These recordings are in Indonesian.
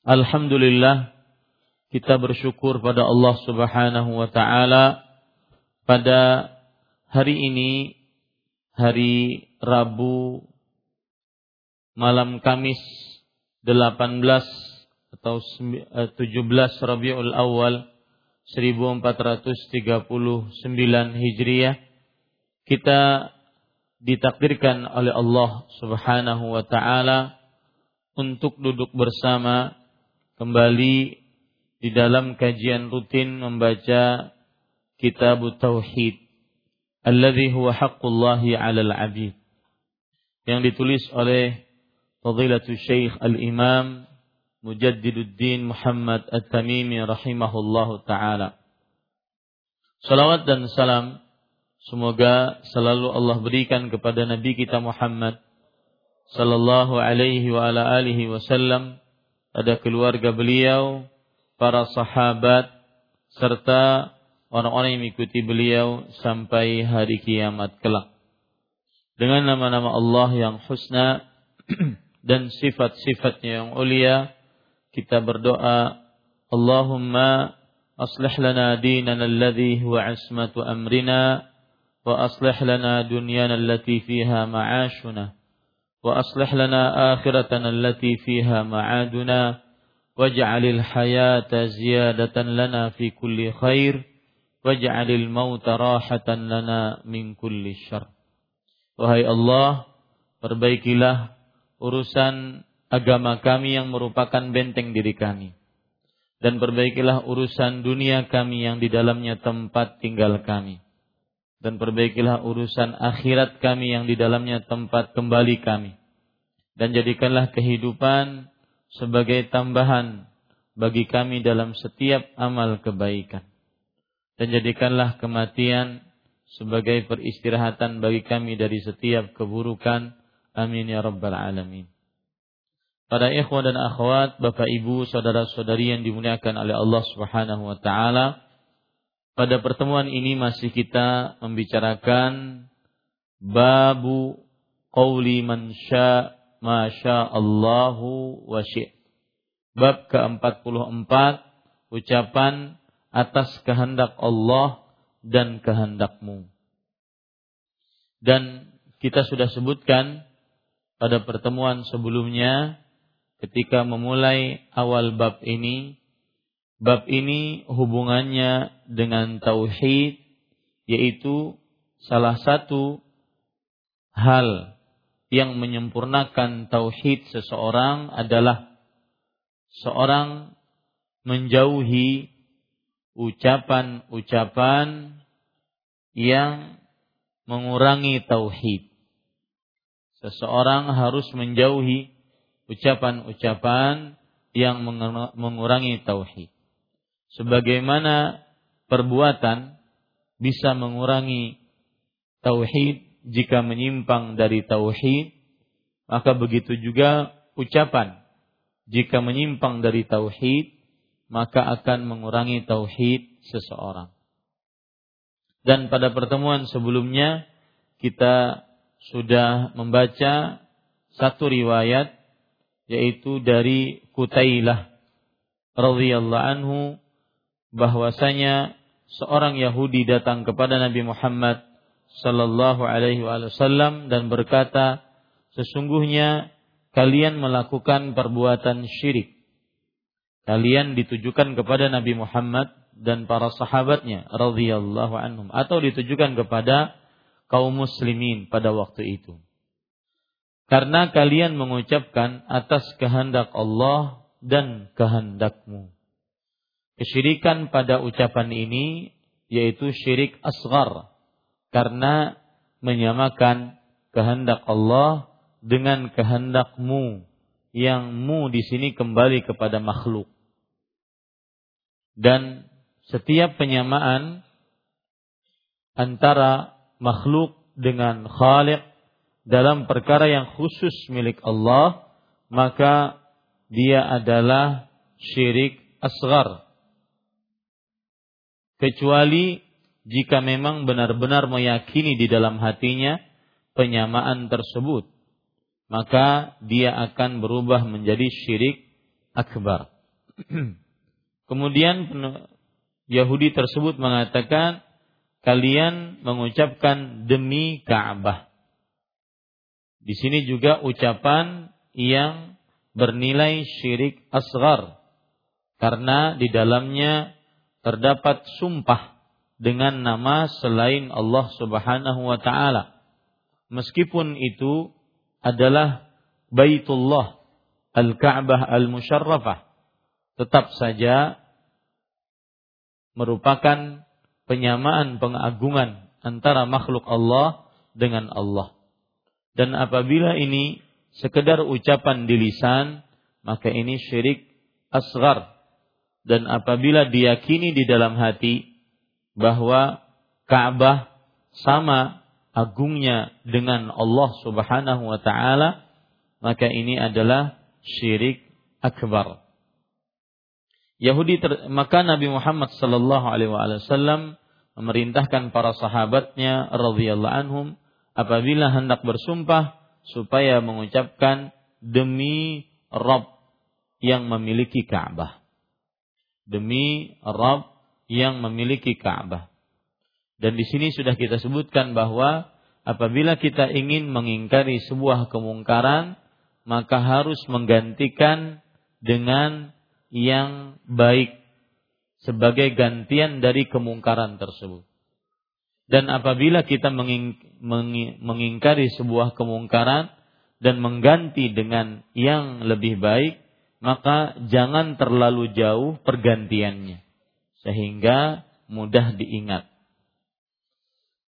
Alhamdulillah kita bersyukur pada Allah Subhanahu wa taala. Pada hari ini hari Rabu malam Kamis 18 atau 17 eh, Rabiul Awal 1439 Hijriah kita ditakdirkan oleh Allah Subhanahu wa taala untuk duduk bersama kembali di dalam kajian rutin membaca kitab tauhid alladhi huwa haqqullahi 'alal 'abid yang ditulis oleh Fadilatul Syekh Al-Imam Mujaddiduddin Muhammad At-Tamimi rahimahullahu taala. Salawat dan salam semoga selalu Allah berikan kepada nabi kita Muhammad sallallahu alaihi wa ala alihi wasallam ada keluarga beliau, para sahabat, serta orang-orang yang mengikuti beliau sampai hari kiamat kelak. Dengan nama-nama Allah yang husna dan sifat-sifatnya yang ulia, kita berdoa, Allahumma aslih lana dinana alladhi huwa asmatu amrina, wa aslih lana dunyana allati fiha ma'ashuna. وأصلح لنا آخرتنا التي فيها معادنا واجعل الحياة زيادة لنا في كل خير واجعل الموت راحة لنا من كل شر Wahai Allah, perbaikilah urusan agama kami yang merupakan benteng diri kami. Dan perbaikilah urusan dunia kami yang di dalamnya tempat tinggal kami dan perbaikilah urusan akhirat kami yang di dalamnya tempat kembali kami. Dan jadikanlah kehidupan sebagai tambahan bagi kami dalam setiap amal kebaikan. Dan jadikanlah kematian sebagai peristirahatan bagi kami dari setiap keburukan. Amin ya rabbal alamin. Para ikhwan dan akhwat, Bapak Ibu, saudara-saudari yang dimuliakan oleh Allah Subhanahu wa taala, pada pertemuan ini masih kita membicarakan babu qauli man sya masya Allahu wa Bab ke-44 ucapan atas kehendak Allah dan kehendakmu. Dan kita sudah sebutkan pada pertemuan sebelumnya ketika memulai awal bab ini Bab ini hubungannya dengan tauhid yaitu salah satu hal yang menyempurnakan tauhid seseorang adalah seorang menjauhi ucapan-ucapan yang mengurangi tauhid. Seseorang harus menjauhi ucapan-ucapan yang mengurangi tauhid. Sebagaimana perbuatan bisa mengurangi tauhid jika menyimpang dari tauhid, maka begitu juga ucapan jika menyimpang dari tauhid, maka akan mengurangi tauhid seseorang. Dan pada pertemuan sebelumnya kita sudah membaca satu riwayat yaitu dari Kutailah radhiyallahu anhu bahwasanya seorang Yahudi datang kepada Nabi Muhammad sallallahu alaihi wasallam dan berkata sesungguhnya kalian melakukan perbuatan syirik kalian ditujukan kepada Nabi Muhammad dan para sahabatnya radhiyallahu anhum atau ditujukan kepada kaum muslimin pada waktu itu karena kalian mengucapkan atas kehendak Allah dan kehendakmu. Kesyirikan pada ucapan ini yaitu syirik asgar karena menyamakan kehendak Allah dengan kehendakmu yang mu di sini kembali kepada makhluk. Dan setiap penyamaan antara makhluk dengan khalik dalam perkara yang khusus milik Allah, maka dia adalah syirik asgar. Kecuali jika memang benar-benar meyakini di dalam hatinya penyamaan tersebut, maka dia akan berubah menjadi syirik akbar. Kemudian Yahudi tersebut mengatakan, kalian mengucapkan demi Ka'bah. Di sini juga ucapan yang bernilai syirik asgar karena di dalamnya terdapat sumpah dengan nama selain Allah Subhanahu wa taala. Meskipun itu adalah Baitullah Al-Ka'bah Al-Musyarrafah tetap saja merupakan penyamaan pengagungan antara makhluk Allah dengan Allah. Dan apabila ini sekedar ucapan di lisan, maka ini syirik asgar. Dan apabila diyakini di dalam hati bahwa Ka'bah sama agungnya dengan Allah Subhanahu wa taala, maka ini adalah syirik akbar. Yahudi ter, maka Nabi Muhammad sallallahu alaihi wasallam memerintahkan para sahabatnya radhiyallahu anhum apabila hendak bersumpah supaya mengucapkan demi Rabb yang memiliki Ka'bah. Demi Rabb yang memiliki Ka'bah. Dan di sini sudah kita sebutkan bahwa apabila kita ingin mengingkari sebuah kemungkaran, maka harus menggantikan dengan yang baik sebagai gantian dari kemungkaran tersebut. Dan apabila kita menging, meng, mengingkari sebuah kemungkaran dan mengganti dengan yang lebih baik, maka jangan terlalu jauh pergantiannya sehingga mudah diingat.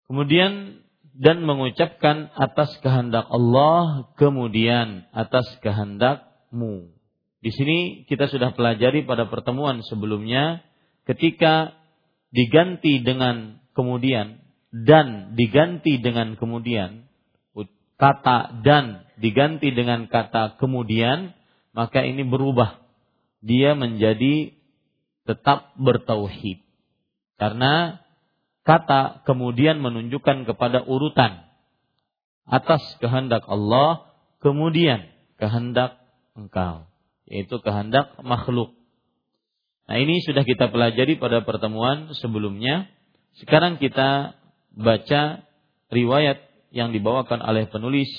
Kemudian dan mengucapkan atas kehendak Allah, kemudian atas kehendakmu. Di sini kita sudah pelajari pada pertemuan sebelumnya ketika diganti dengan kemudian dan diganti dengan kemudian kata dan diganti dengan kata kemudian maka ini berubah. Dia menjadi tetap bertauhid. Karena kata kemudian menunjukkan kepada urutan atas kehendak Allah kemudian kehendak engkau yaitu kehendak makhluk. Nah ini sudah kita pelajari pada pertemuan sebelumnya. Sekarang kita baca riwayat yang dibawakan oleh penulis.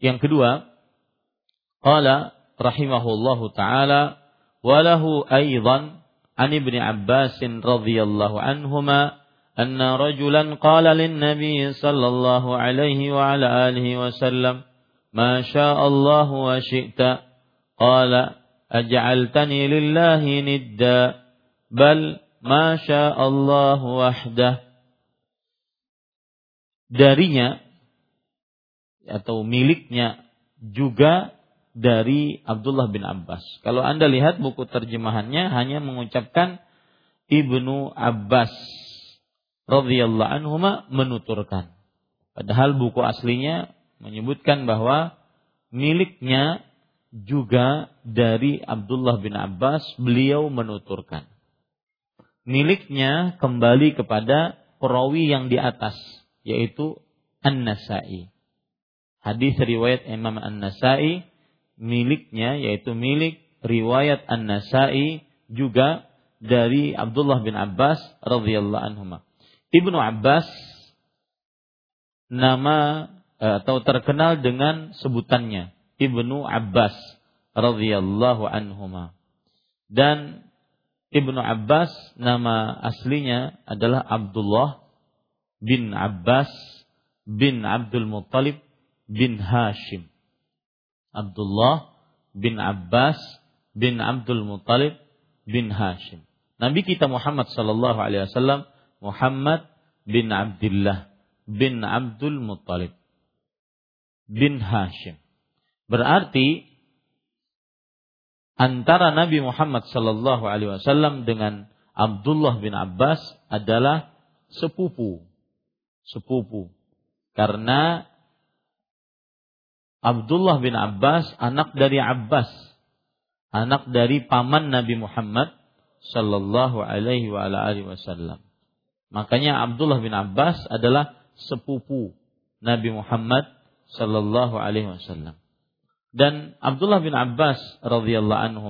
Yang kedua, Qala rahimahullahu taala walahu aidan an ibni Abbas radhiyallahu anhuma anna rajulan qala lin nabiy sallallahu alaihi wa ala alihi wasallam ma syaa Allah wa syi'ta qala aj'altani lillahi nidda bal ma syaa Allah wahdah. Darinya atau miliknya juga dari Abdullah bin Abbas. Kalau Anda lihat buku terjemahannya hanya mengucapkan Ibnu Abbas radhiyallahu anhu menuturkan. Padahal buku aslinya menyebutkan bahwa miliknya juga dari Abdullah bin Abbas beliau menuturkan. Miliknya kembali kepada perawi yang di atas yaitu An-Nasai. Hadis riwayat Imam An-Nasai miliknya yaitu milik riwayat An-Nasai juga dari Abdullah bin Abbas radhiyallahu anhu. Ibnu Abbas nama eh, atau terkenal dengan sebutannya Ibnu Abbas radhiyallahu anhu. Dan Ibnu Abbas nama aslinya adalah Abdullah bin Abbas bin Abdul Muttalib bin Hashim. Abdullah bin Abbas bin Abdul Muttalib bin Hashim. Nabi kita Muhammad sallallahu alaihi wasallam Muhammad bin Abdullah bin Abdul Muttalib bin Hashim. Berarti antara Nabi Muhammad sallallahu alaihi wasallam dengan Abdullah bin Abbas adalah sepupu sepupu. Karena Abdullah bin Abbas anak dari Abbas, anak dari paman Nabi Muhammad sallallahu alaihi wa alihi wasallam. Makanya Abdullah bin Abbas adalah sepupu Nabi Muhammad sallallahu alaihi wasallam. Dan Abdullah bin Abbas radhiyallahu anhu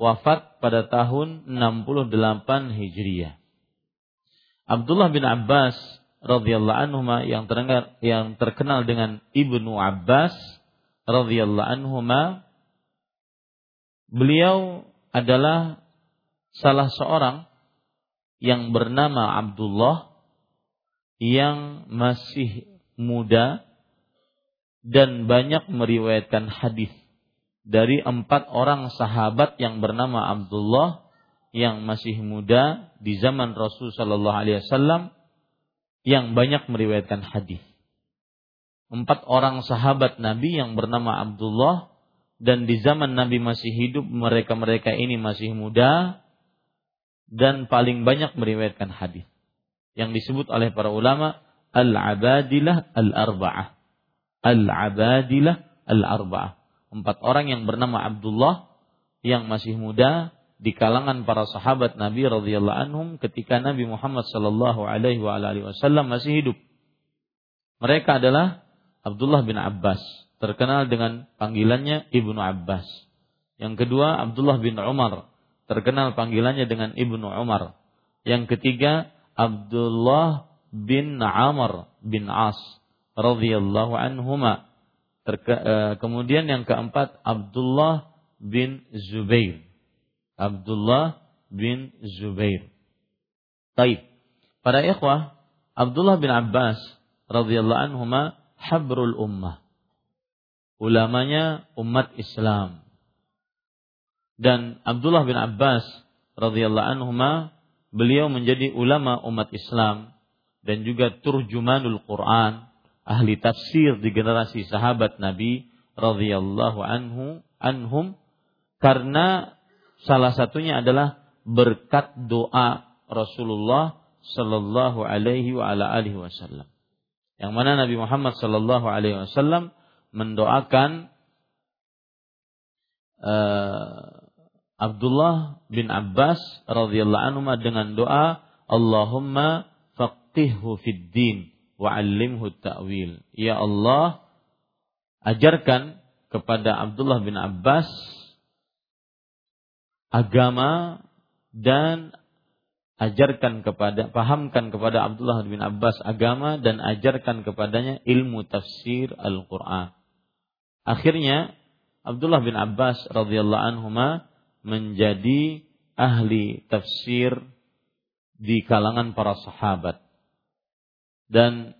wafat pada tahun 68 Hijriah. Abdullah bin Abbas radhiyallahu anhu yang terdengar yang terkenal dengan Ibnu Abbas radhiyallahu anhu beliau adalah salah seorang yang bernama Abdullah yang masih muda dan banyak meriwayatkan hadis dari empat orang sahabat yang bernama Abdullah yang masih muda di zaman Rasul Shallallahu Alaihi Wasallam yang banyak meriwayatkan hadis. Empat orang sahabat Nabi yang bernama Abdullah dan di zaman Nabi masih hidup mereka-mereka ini masih muda dan paling banyak meriwayatkan hadis. Yang disebut oleh para ulama al-abadilah al-arba'ah. Al-abadilah al-arba'ah. Empat orang yang bernama Abdullah yang masih muda di kalangan para sahabat Nabi radhiyallahu anhum ketika Nabi Muhammad sallallahu alaihi wasallam masih hidup. Mereka adalah Abdullah bin Abbas, terkenal dengan panggilannya Ibnu Abbas. Yang kedua Abdullah bin Umar, terkenal panggilannya dengan Ibnu Umar. Yang ketiga Abdullah bin Amr bin As radhiyallahu anhuma. Eh, kemudian yang keempat Abdullah bin Zubair Abdullah bin Zubair. Taib. Para ikhwah, Abdullah bin Abbas radhiyallahu anhuma habrul ummah. Ulamanya umat Islam. Dan Abdullah bin Abbas radhiyallahu anhuma beliau menjadi ulama umat Islam dan juga turjumanul Quran, ahli tafsir di generasi sahabat Nabi radhiyallahu anhu anhum karena Salah satunya adalah berkat doa Rasulullah Sallallahu Alaihi wa ala alihi Wasallam. Yang mana Nabi Muhammad Sallallahu Alaihi Wasallam mendoakan uh, Abdullah bin Abbas radhiyallahu anhu dengan doa Allahumma faqihhu fid din wa 'allimhu ta'wil. Ya Allah, ajarkan kepada Abdullah bin Abbas agama dan ajarkan kepada pahamkan kepada Abdullah bin Abbas agama dan ajarkan kepadanya ilmu tafsir Al-Qur'an. Akhirnya Abdullah bin Abbas radhiyallahu anhu menjadi ahli tafsir di kalangan para sahabat. Dan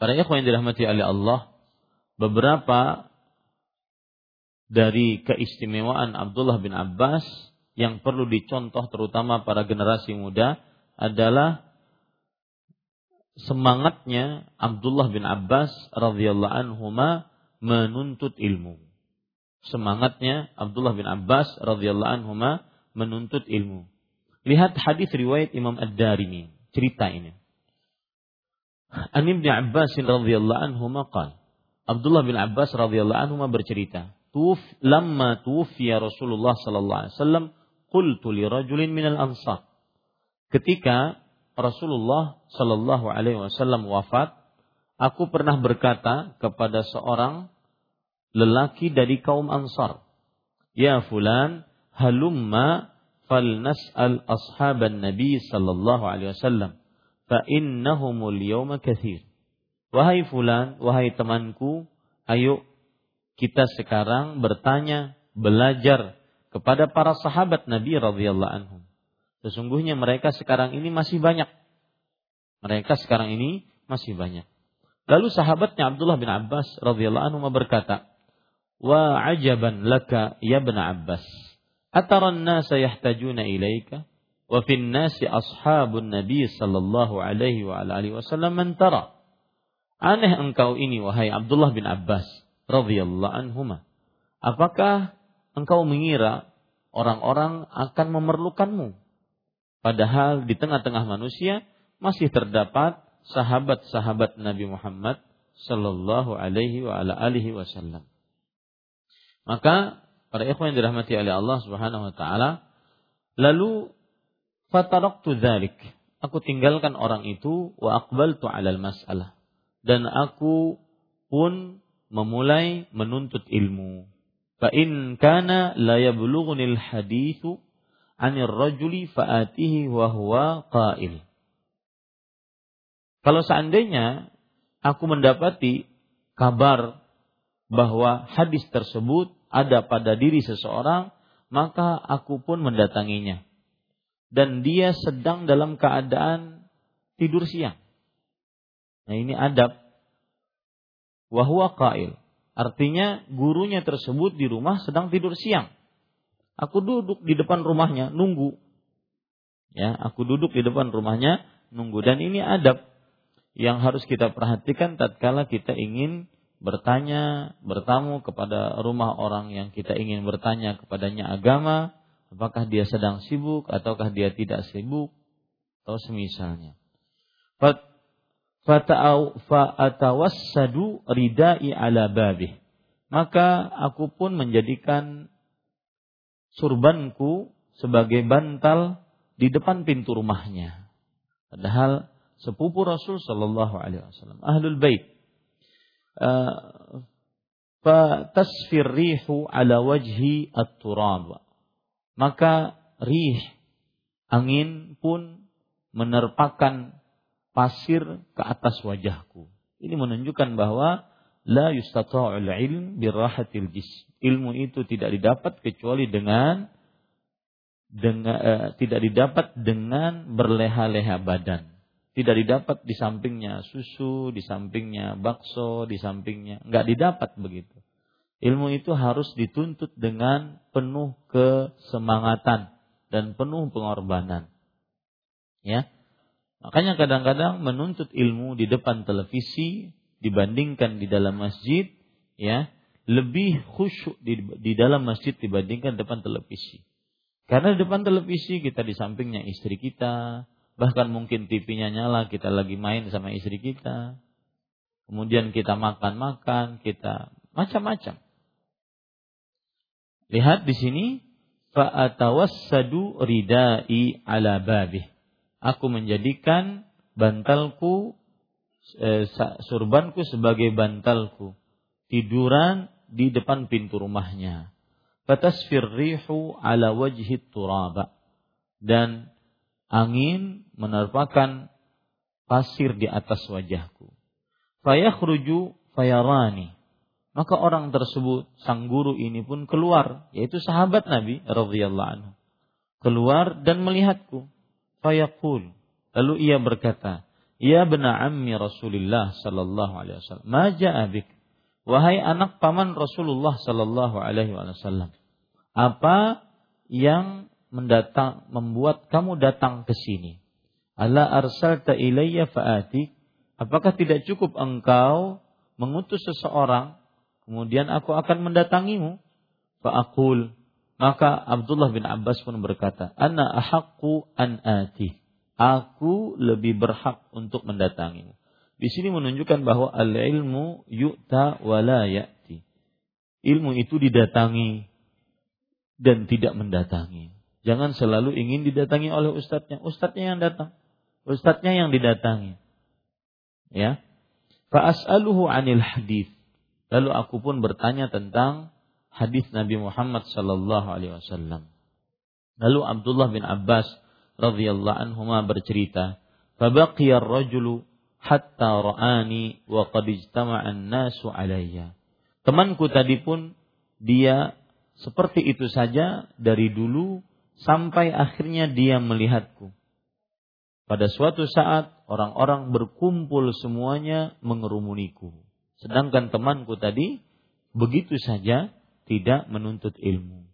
para ikhwan yang dirahmati oleh Allah, beberapa dari keistimewaan Abdullah bin Abbas yang perlu dicontoh terutama para generasi muda adalah semangatnya Abdullah bin Abbas radhiyallahu anhu menuntut ilmu. Semangatnya Abdullah bin Abbas radhiyallahu anhu menuntut ilmu. Lihat hadis riwayat Imam Ad-Darimi, cerita ini. An Ibn Abbas radhiyallahu anhu Abdullah bin Abbas radhiyallahu anhu bercerita, "Tuf lamma tufiya Rasulullah sallallahu alaihi wasallam, qultu li rajulin minal ansar." Ketika Rasulullah sallallahu alaihi wasallam wafat, aku pernah berkata kepada seorang lelaki dari kaum Ansar, "Ya fulan, halumma falnas'al ashaban Nabi sallallahu alaihi wasallam, fa innahumul yawma katsir." Wahai fulan, wahai temanku, ayo kita sekarang bertanya, belajar kepada para sahabat Nabi radhiyallahu anhum. Sesungguhnya mereka sekarang ini masih banyak. Mereka sekarang ini masih banyak. Lalu sahabatnya Abdullah bin Abbas radhiyallahu anhu berkata, "Wa ajaban laka ya bin Abbas, atara an-nasa yahtajuna ilaika wa fin nasi ashabun nabi sallallahu alaihi wa alihi wasallam man tara?" Aneh engkau ini wahai Abdullah bin Abbas radhiyallahu anhuma. Apakah engkau mengira orang-orang akan memerlukanmu? Padahal di tengah-tengah manusia masih terdapat sahabat-sahabat Nabi Muhammad sallallahu alaihi wa ala alihi wasallam. Maka para ikhwan yang dirahmati oleh Allah Subhanahu wa taala, lalu fataraktu dzalik. Aku tinggalkan orang itu wa aqbaltu 'alal mas'alah dan aku pun memulai menuntut ilmu. Fa in kana la yablughnil hadithu 'anil rajuli fa'atihi wa huwa qa'il. Kalau seandainya aku mendapati kabar bahwa hadis tersebut ada pada diri seseorang, maka aku pun mendatanginya. Dan dia sedang dalam keadaan tidur siang. Nah ini adab. Wahwa qail. Artinya gurunya tersebut di rumah sedang tidur siang. Aku duduk di depan rumahnya nunggu. Ya, aku duduk di depan rumahnya nunggu dan ini adab yang harus kita perhatikan tatkala kita ingin bertanya, bertamu kepada rumah orang yang kita ingin bertanya kepadanya agama, apakah dia sedang sibuk ataukah dia tidak sibuk atau semisalnya fa'atawassadu ridai ala babih. Maka aku pun menjadikan surbanku sebagai bantal di depan pintu rumahnya. Padahal sepupu Rasul Shallallahu Alaihi Wasallam, ahlul bait. Uh, tasfir rihu ala wajhi at-turab. Maka rih angin pun menerpakan pasir ke atas wajahku. Ini menunjukkan bahwa la yustata'ul ilm birrahatil jism. Ilmu itu tidak didapat kecuali dengan dengan eh, tidak didapat dengan berleha-leha badan. Tidak didapat di sampingnya susu, di sampingnya bakso, di sampingnya nggak didapat begitu. Ilmu itu harus dituntut dengan penuh kesemangatan dan penuh pengorbanan. Ya. Makanya kadang-kadang menuntut ilmu di depan televisi dibandingkan di dalam masjid, ya, lebih khusyuk di, di dalam masjid dibandingkan depan televisi. Karena di depan televisi kita di sampingnya istri kita, bahkan mungkin TV-nya nyala kita lagi main sama istri kita. Kemudian kita makan-makan, kita macam-macam. Lihat di sini fa'atawassadu ridai ala babih aku menjadikan bantalku eh, surbanku sebagai bantalku. Tiduran di depan pintu rumahnya. Fatasfir rihu ala wajhi turaba. Dan angin menerpakan pasir di atas wajahku. Fayakhruju fayarani. Maka orang tersebut sang guru ini pun keluar yaitu sahabat Nabi radhiyallahu anhu. Keluar dan melihatku Fayaqul. Lalu ia berkata, Ya bena ammi Rasulullah sallallahu alaihi wasallam, ma ja'a wahai anak paman Rasulullah sallallahu alaihi wasallam, apa yang mendatang membuat kamu datang ke sini? Ala arsalta ilayya faati? Apakah tidak cukup engkau mengutus seseorang kemudian aku akan mendatangimu? Fa'akul maka Abdullah bin Abbas pun berkata, "Ana ahaqqu an ati." Aku lebih berhak untuk mendatangimu. Di sini menunjukkan bahwa al-ilmu yu'ta wa la ya'ti. Ilmu itu didatangi dan tidak mendatangi. Jangan selalu ingin didatangi oleh ustadznya. Ustadznya yang datang. Ustadznya yang didatangi. Ya. Fa'as'aluhu anil hadith. Lalu aku pun bertanya tentang hadis Nabi Muhammad sallallahu alaihi wasallam. Lalu Abdullah bin Abbas radhiyallahu anhu bercerita, "Fabaqiya ar-rajulu hatta ra'ani wa qad ijtama'a an-nasu alayya." Temanku tadi pun dia seperti itu saja dari dulu sampai akhirnya dia melihatku. Pada suatu saat orang-orang berkumpul semuanya mengerumuniku. Sedangkan temanku tadi begitu saja tidak menuntut ilmu.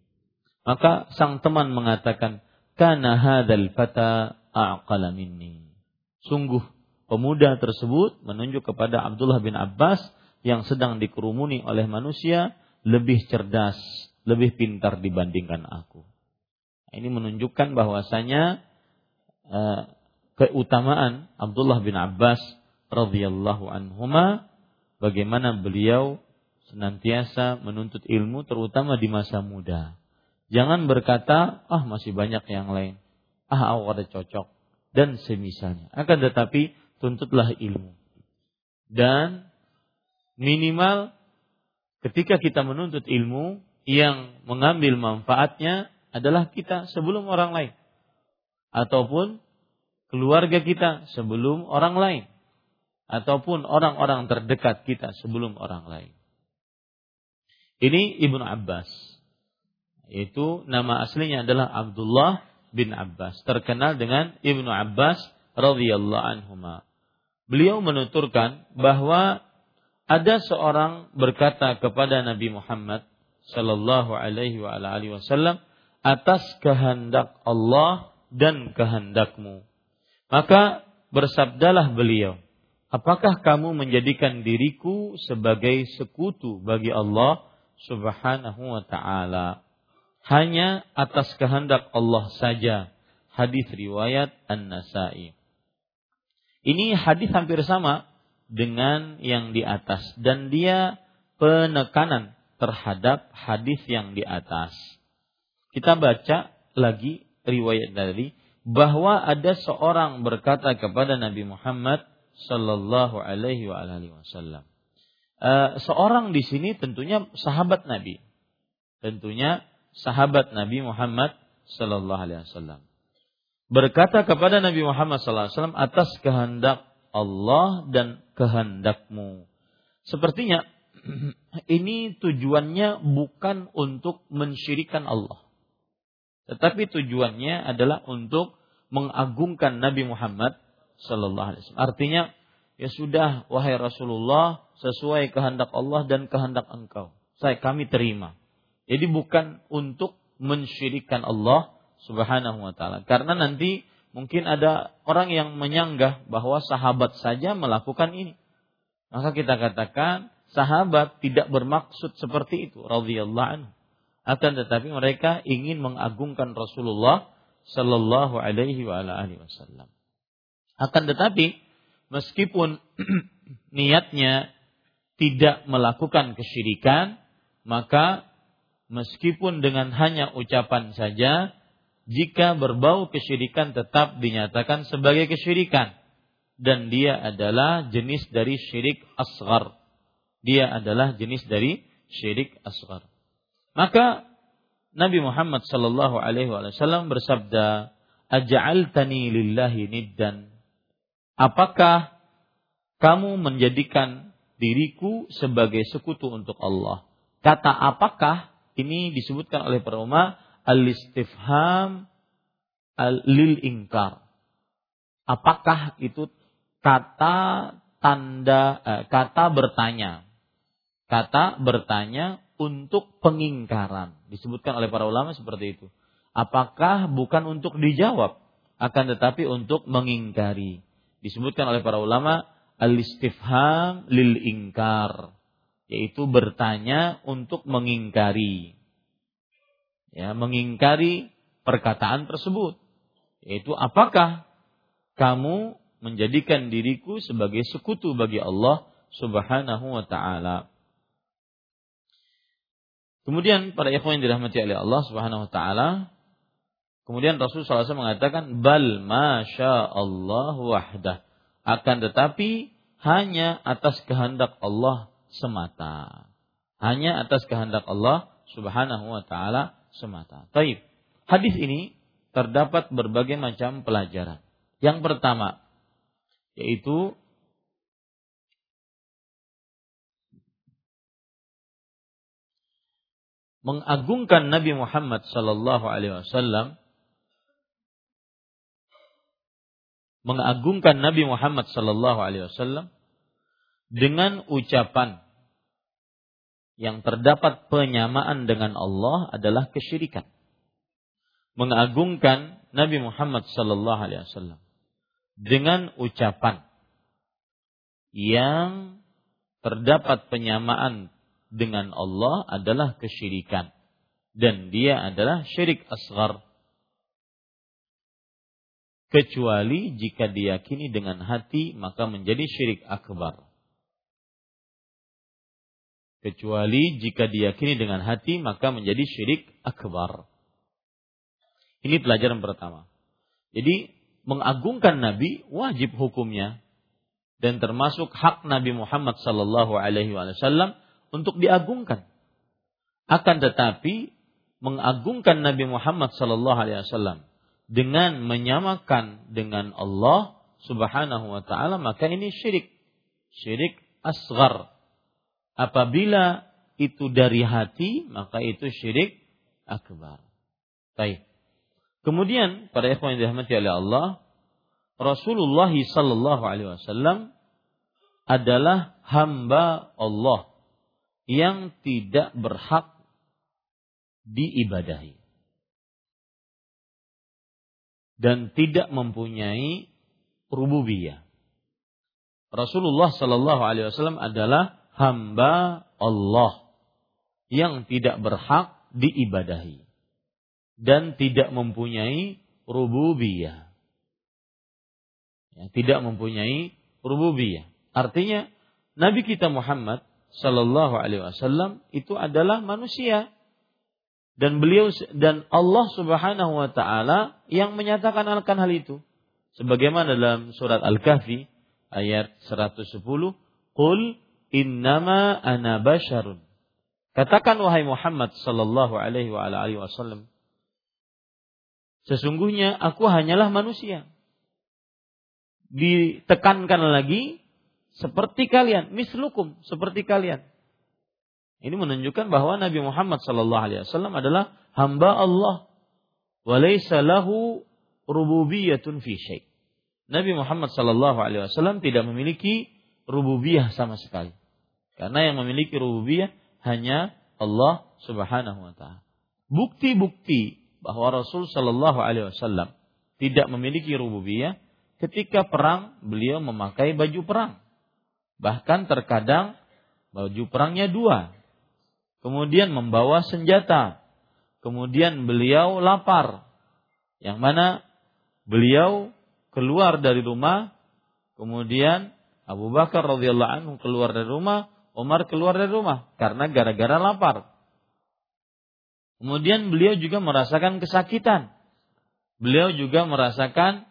Maka sang teman mengatakan, "Kana hadzal fata aqala minni." Sungguh pemuda tersebut menunjuk kepada Abdullah bin Abbas yang sedang dikerumuni oleh manusia lebih cerdas, lebih pintar dibandingkan aku. Ini menunjukkan bahwasanya uh, keutamaan Abdullah bin Abbas radhiyallahu anhuma bagaimana beliau senantiasa menuntut ilmu terutama di masa muda. Jangan berkata, ah masih banyak yang lain. Ah aku ada cocok. Dan semisalnya. Akan tetapi tuntutlah ilmu. Dan minimal ketika kita menuntut ilmu yang mengambil manfaatnya adalah kita sebelum orang lain. Ataupun keluarga kita sebelum orang lain. Ataupun orang-orang terdekat kita sebelum orang lain. Ini Ibnu Abbas. Itu nama aslinya adalah Abdullah bin Abbas, terkenal dengan Ibnu Abbas radhiyallahu anhuma. Beliau menuturkan bahwa ada seorang berkata kepada Nabi Muhammad sallallahu alaihi wa alihi wasallam atas kehendak Allah dan kehendakmu. Maka bersabdalah beliau, apakah kamu menjadikan diriku sebagai sekutu bagi Allah Subhanahu wa taala. Hanya atas kehendak Allah saja. Hadis riwayat An-Nasai. Ini hadis hampir sama dengan yang di atas dan dia penekanan terhadap hadis yang di atas. Kita baca lagi riwayat dari bahwa ada seorang berkata kepada Nabi Muhammad sallallahu alaihi wasallam Eh, seorang di sini tentunya sahabat Nabi. Tentunya sahabat Nabi Muhammad sallallahu alaihi wasallam. Berkata kepada Nabi Muhammad sallallahu alaihi wasallam atas kehendak Allah dan kehendakmu. Sepertinya ini tujuannya bukan untuk mensyirikan Allah. Tetapi tujuannya adalah untuk mengagungkan Nabi Muhammad sallallahu alaihi wasallam. Artinya ya sudah wahai Rasulullah sesuai kehendak Allah dan kehendak engkau. Saya kami terima. Jadi bukan untuk mensyirikan Allah Subhanahu wa taala. Karena nanti mungkin ada orang yang menyanggah bahwa sahabat saja melakukan ini. Maka kita katakan sahabat tidak bermaksud seperti itu radhiyallahu anhu. Akan tetapi mereka ingin mengagungkan Rasulullah sallallahu alaihi wa alihi wasallam. Akan tetapi meskipun niatnya tidak melakukan kesyirikan, maka meskipun dengan hanya ucapan saja, jika berbau kesyirikan tetap dinyatakan sebagai kesyirikan. Dan dia adalah jenis dari syirik asgar. Dia adalah jenis dari syirik asgar. Maka Nabi Muhammad sallallahu alaihi wasallam bersabda, "Aj'altani lillahi niddan?" Apakah kamu menjadikan diriku sebagai sekutu untuk Allah. Kata apakah ini disebutkan oleh para ulama al-istifham al-lil ingkar. Apakah itu kata tanda eh, kata bertanya? kata bertanya untuk pengingkaran. Disebutkan oleh para ulama seperti itu. Apakah bukan untuk dijawab, akan tetapi untuk mengingkari. Disebutkan oleh para ulama al-istifham lil ingkar, yaitu bertanya untuk mengingkari. Ya, mengingkari perkataan tersebut. Yaitu apakah kamu menjadikan diriku sebagai sekutu bagi Allah Subhanahu wa taala. Kemudian pada ikhwan yang dirahmati oleh Allah Subhanahu wa taala, kemudian Rasul SAW mengatakan bal masya Allah wahdah. Akan tetapi hanya atas kehendak Allah semata. Hanya atas kehendak Allah Subhanahu wa taala semata. Taib. Hadis ini terdapat berbagai macam pelajaran. Yang pertama, yaitu mengagungkan Nabi Muhammad sallallahu alaihi wasallam mengagungkan Nabi Muhammad sallallahu alaihi wasallam dengan ucapan yang terdapat penyamaan dengan Allah adalah kesyirikan. Mengagungkan Nabi Muhammad sallallahu alaihi wasallam dengan ucapan yang terdapat penyamaan dengan Allah adalah kesyirikan dan dia adalah syirik asgar kecuali jika diyakini dengan hati maka menjadi syirik akbar. Kecuali jika diyakini dengan hati maka menjadi syirik akbar. Ini pelajaran pertama. Jadi mengagungkan Nabi wajib hukumnya. Dan termasuk hak Nabi Muhammad sallallahu alaihi wasallam untuk diagungkan. Akan tetapi mengagungkan Nabi Muhammad sallallahu alaihi wasallam dengan menyamakan dengan Allah Subhanahu wa taala maka ini syirik. Syirik asgar. Apabila itu dari hati maka itu syirik akbar. Baik. Kemudian pada ikhwan yang dirahmati oleh Allah, Rasulullah sallallahu alaihi wasallam adalah hamba Allah yang tidak berhak diibadahi dan tidak mempunyai rububiyah. Rasulullah sallallahu alaihi wasallam adalah hamba Allah yang tidak berhak diibadahi dan tidak mempunyai rububiyah. Ya, tidak mempunyai rububiyah. Artinya Nabi kita Muhammad Sallallahu Alaihi Wasallam itu adalah manusia dan beliau dan Allah Subhanahu Wa Taala yang menyatakan akan hal itu. Sebagaimana dalam surat Al-Kahfi ayat 110, "Qul innama ana basharun." Katakan wahai Muhammad sallallahu alaihi wa alihi wasallam, Sesungguhnya aku hanyalah manusia. Ditekankan lagi seperti kalian, mislukum seperti kalian. Ini menunjukkan bahwa Nabi Muhammad sallallahu alaihi wasallam adalah hamba Allah. Walaysa lahu rububiyatun fi syai. Nabi Muhammad sallallahu alaihi wasallam tidak memiliki rububiyah sama sekali. Karena yang memiliki rububiyah hanya Allah Subhanahu wa taala. Bukti-bukti bahwa Rasul Shallallahu Alaihi Wasallam tidak memiliki rububiyah ketika perang beliau memakai baju perang. Bahkan terkadang baju perangnya dua. Kemudian membawa senjata. Kemudian beliau lapar. Yang mana beliau keluar dari rumah. Kemudian Abu Bakar radhiyallahu anhu keluar dari rumah. Umar keluar dari rumah karena gara-gara lapar. Kemudian beliau juga merasakan kesakitan. Beliau juga merasakan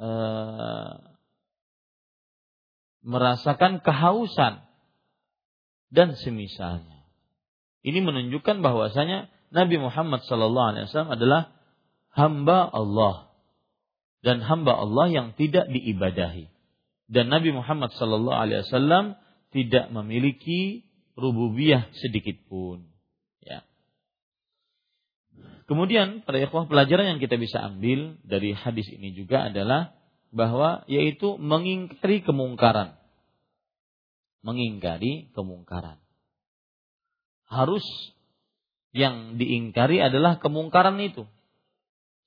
uh, merasakan kehausan dan semisalnya. Ini menunjukkan bahwasanya Nabi Muhammad SAW adalah hamba Allah dan hamba Allah yang tidak diibadahi. Dan Nabi Muhammad SAW tidak memiliki rububiyah sedikit pun. Ya. Kemudian pada ikhwah pelajaran yang kita bisa ambil dari hadis ini juga adalah bahwa yaitu mengingkari kemungkaran. Mengingkari kemungkaran. Harus yang diingkari adalah kemungkaran itu.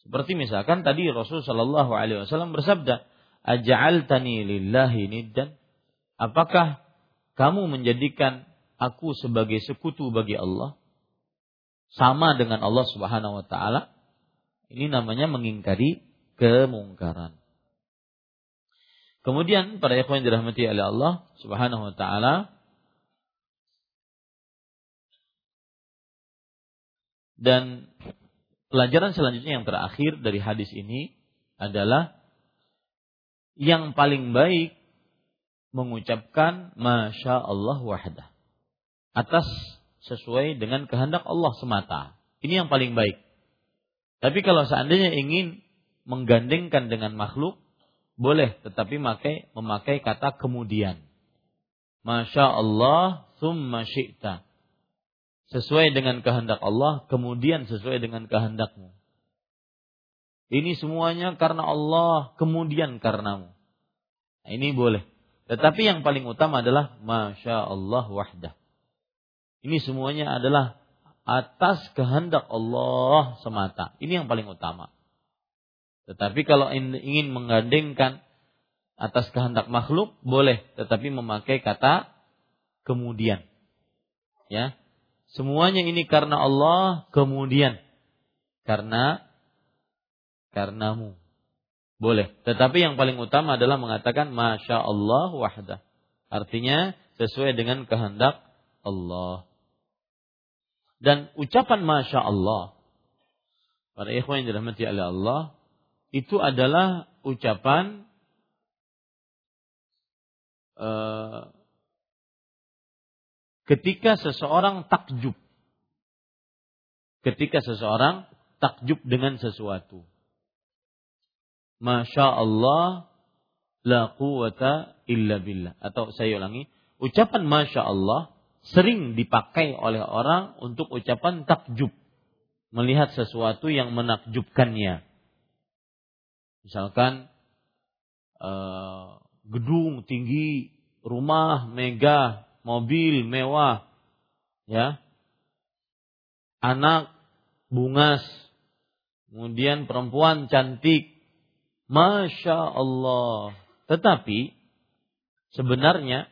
Seperti misalkan tadi Rasul Shallallahu Alaihi Wasallam bersabda, "Aj'altani lillahi niddan." Apakah kamu menjadikan aku sebagai sekutu bagi Allah? Sama dengan Allah Subhanahu wa taala? Ini namanya mengingkari kemungkaran. Kemudian para ikhwan dirahmati oleh Allah Subhanahu wa taala dan pelajaran selanjutnya yang terakhir dari hadis ini adalah yang paling baik mengucapkan masya Allah wahdah atas sesuai dengan kehendak Allah semata. Ini yang paling baik. Tapi kalau seandainya ingin menggandengkan dengan makhluk, boleh, tetapi memakai memakai kata kemudian. Masya Allah, summa syi'ta sesuai dengan kehendak Allah, kemudian sesuai dengan kehendakmu. Ini semuanya karena Allah, kemudian karenamu. Nah, ini boleh. Tetapi yang paling utama adalah Masya Allah wahdah. Ini semuanya adalah atas kehendak Allah semata. Ini yang paling utama. Tetapi kalau ingin menggandengkan atas kehendak makhluk, boleh. Tetapi memakai kata kemudian. Ya, Semuanya ini karena Allah, kemudian karena karenamu. Boleh. Tetapi yang paling utama adalah mengatakan Masya Allah wahdah. Artinya sesuai dengan kehendak Allah. Dan ucapan Masya Allah. Para ikhwan yang dirahmati oleh Allah. Itu adalah ucapan uh, ketika seseorang takjub. Ketika seseorang takjub dengan sesuatu. Masya Allah la quwata illa billah. Atau saya ulangi, ucapan Masya Allah sering dipakai oleh orang untuk ucapan takjub. Melihat sesuatu yang menakjubkannya. Misalkan uh, gedung tinggi, rumah megah, mobil mewah, ya, anak bungas, kemudian perempuan cantik, masya Allah. Tetapi sebenarnya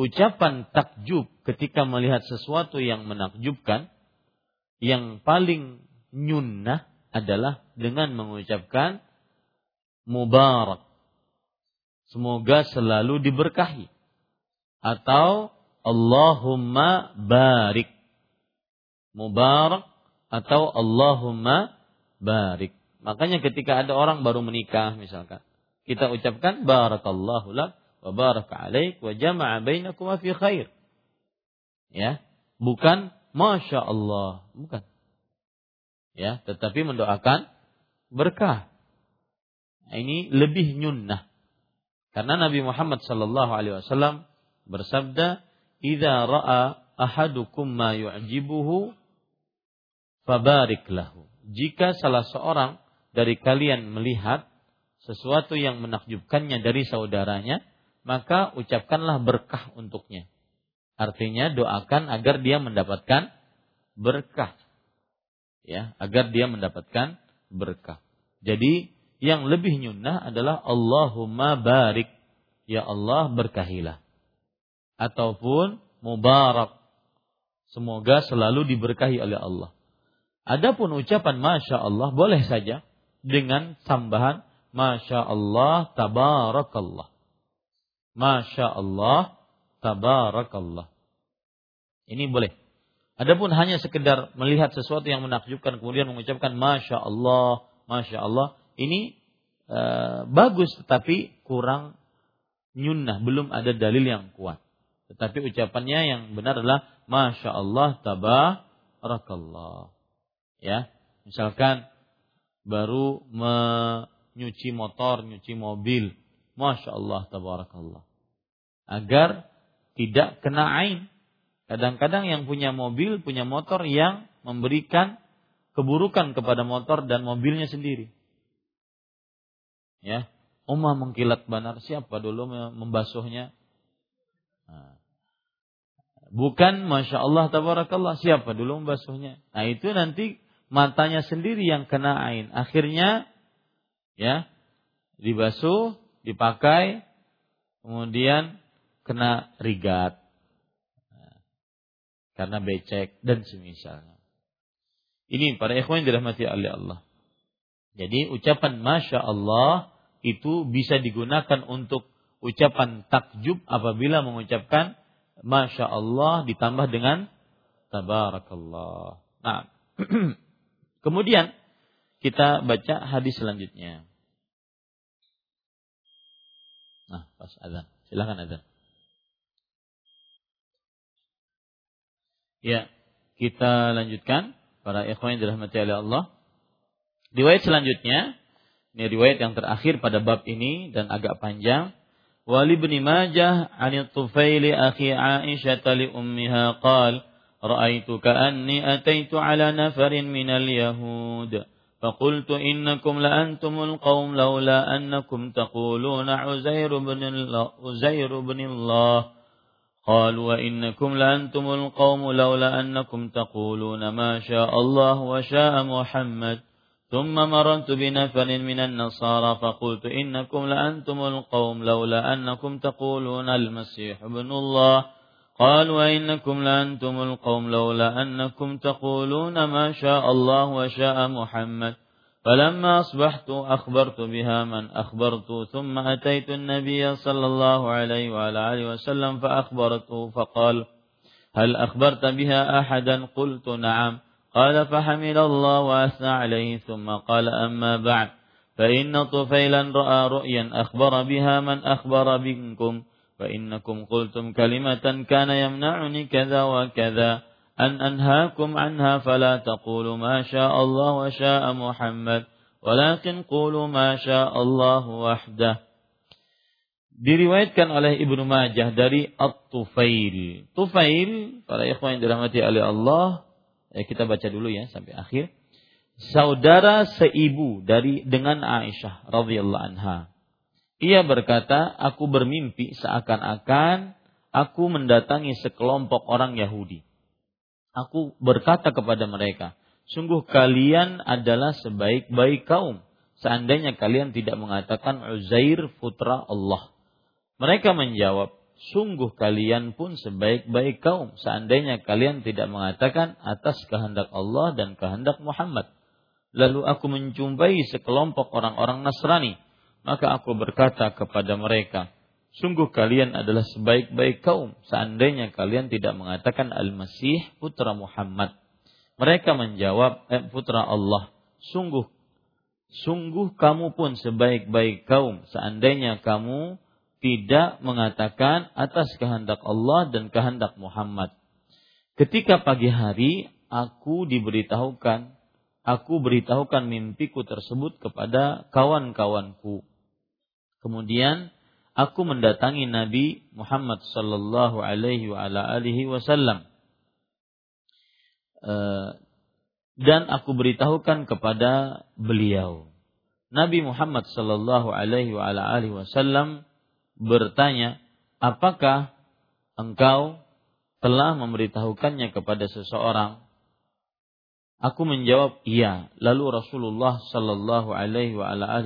ucapan takjub ketika melihat sesuatu yang menakjubkan, yang paling nyunnah adalah dengan mengucapkan mubarak. Semoga selalu diberkahi atau Allahumma barik. Mubarak atau Allahumma barik. Makanya ketika ada orang baru menikah misalkan, kita ucapkan barakallahu lak wa baraka alaik wa jama'a bainakum fi khair. Ya, bukan masya Allah, bukan. Ya, tetapi mendoakan berkah. Nah, ini lebih nyunnah. Karena Nabi Muhammad sallallahu alaihi wasallam bersabda, "Idza ra'a ahadukum ma yu'jibuhu fabarik lahu." Jika salah seorang dari kalian melihat sesuatu yang menakjubkannya dari saudaranya, maka ucapkanlah berkah untuknya. Artinya doakan agar dia mendapatkan berkah. Ya, agar dia mendapatkan berkah. Jadi yang lebih nyunnah adalah Allahumma barik. Ya Allah berkahilah ataupun mubarak. Semoga selalu diberkahi oleh Allah. Adapun ucapan Masya Allah boleh saja dengan tambahan Masya Allah tabarakallah. Masya Allah tabarakallah. Ini boleh. Adapun hanya sekedar melihat sesuatu yang menakjubkan kemudian mengucapkan Masya Allah, Masya Allah. Ini e, bagus tetapi kurang nyunnah. Belum ada dalil yang kuat. Tetapi ucapannya yang benar adalah Masya Allah tabarakallah. Ya, misalkan baru menyuci motor, nyuci mobil, Masya Allah tabarakallah. Agar tidak kena ain. Kadang-kadang yang punya mobil, punya motor yang memberikan keburukan kepada motor dan mobilnya sendiri. Ya, Umar mengkilat banar siapa dulu membasuhnya? Nah, Bukan Masya Allah Tabarakallah. Siapa dulu membasuhnya? Nah itu nanti matanya sendiri yang kena ain. Akhirnya ya dibasuh, dipakai, kemudian kena rigat. Karena becek dan semisalnya. Ini para ikhwan yang dirahmati oleh Allah. Jadi ucapan Masya Allah itu bisa digunakan untuk ucapan takjub apabila mengucapkan Masya Allah ditambah dengan Tabarakallah. Nah, kemudian kita baca hadis selanjutnya. Nah, pas azan. Silahkan azan. Ya, kita lanjutkan para ikhwan yang dirahmati oleh Allah. Riwayat selanjutnya, ini riwayat yang terakhir pada bab ini dan agak panjang ولابن ماجه عن الطفيل أخي عائشة لأمها قال رأيت كأني أتيت على نفر من اليهود فقلت إنكم لأنتم القوم لولا أنكم تقولون عزير بن الله, عزير بن الله. قالوا وإنكم لأنتم القوم لولا أنكم تقولون ما شاء الله وشاء محمد. ثم مررت بنفر من النصارى فقلت إنكم لأنتم القوم لولا أنكم تقولون المسيح ابن الله. قال وإنكم لأنتم القوم لولا أنكم تقولون ما شاء الله وشاء محمد. فلما أصبحت أخبرت بها من أخبرت ثم أتيت النبي صلى الله عليه وعلى آله وسلم فأخبرته فقال هل أخبرت بها أحدا؟ قلت نعم. قال فحمد الله وأثنى عليه ثم قال أما بعد فإن طفيلا رأى رؤيا أخبر بها من أخبر منكم فإنكم قلتم كلمة كان يمنعني كذا وكذا أن أنهاكم عنها فلا تقولوا ما شاء الله وشاء محمد ولكن قولوا ما شاء الله وحده diriwayatkan oleh Ibnu Majah dari At-Tufail. Tufail, para ikhwan yang dirahmati oleh Allah, eh, kita baca dulu ya sampai akhir. Saudara seibu dari dengan Aisyah radhiyallahu anha. Ia berkata, aku bermimpi seakan-akan aku mendatangi sekelompok orang Yahudi. Aku berkata kepada mereka, sungguh kalian adalah sebaik-baik kaum. Seandainya kalian tidak mengatakan Uzair putra Allah. Mereka menjawab, sungguh kalian pun sebaik-baik kaum seandainya kalian tidak mengatakan atas kehendak Allah dan kehendak Muhammad. Lalu aku menjumpai sekelompok orang-orang Nasrani, maka aku berkata kepada mereka, sungguh kalian adalah sebaik-baik kaum seandainya kalian tidak mengatakan Al-Masih putra Muhammad. Mereka menjawab, eh, putra Allah, sungguh sungguh kamu pun sebaik-baik kaum seandainya kamu tidak mengatakan atas kehendak Allah dan kehendak Muhammad. Ketika pagi hari aku diberitahukan, aku beritahukan mimpiku tersebut kepada kawan-kawanku. Kemudian aku mendatangi Nabi Muhammad sallallahu alaihi wasallam. Eh, dan aku beritahukan kepada beliau. Nabi Muhammad sallallahu alaihi wasallam bertanya, apakah engkau telah memberitahukannya kepada seseorang? Aku menjawab iya. Lalu Rasulullah Shallallahu Alaihi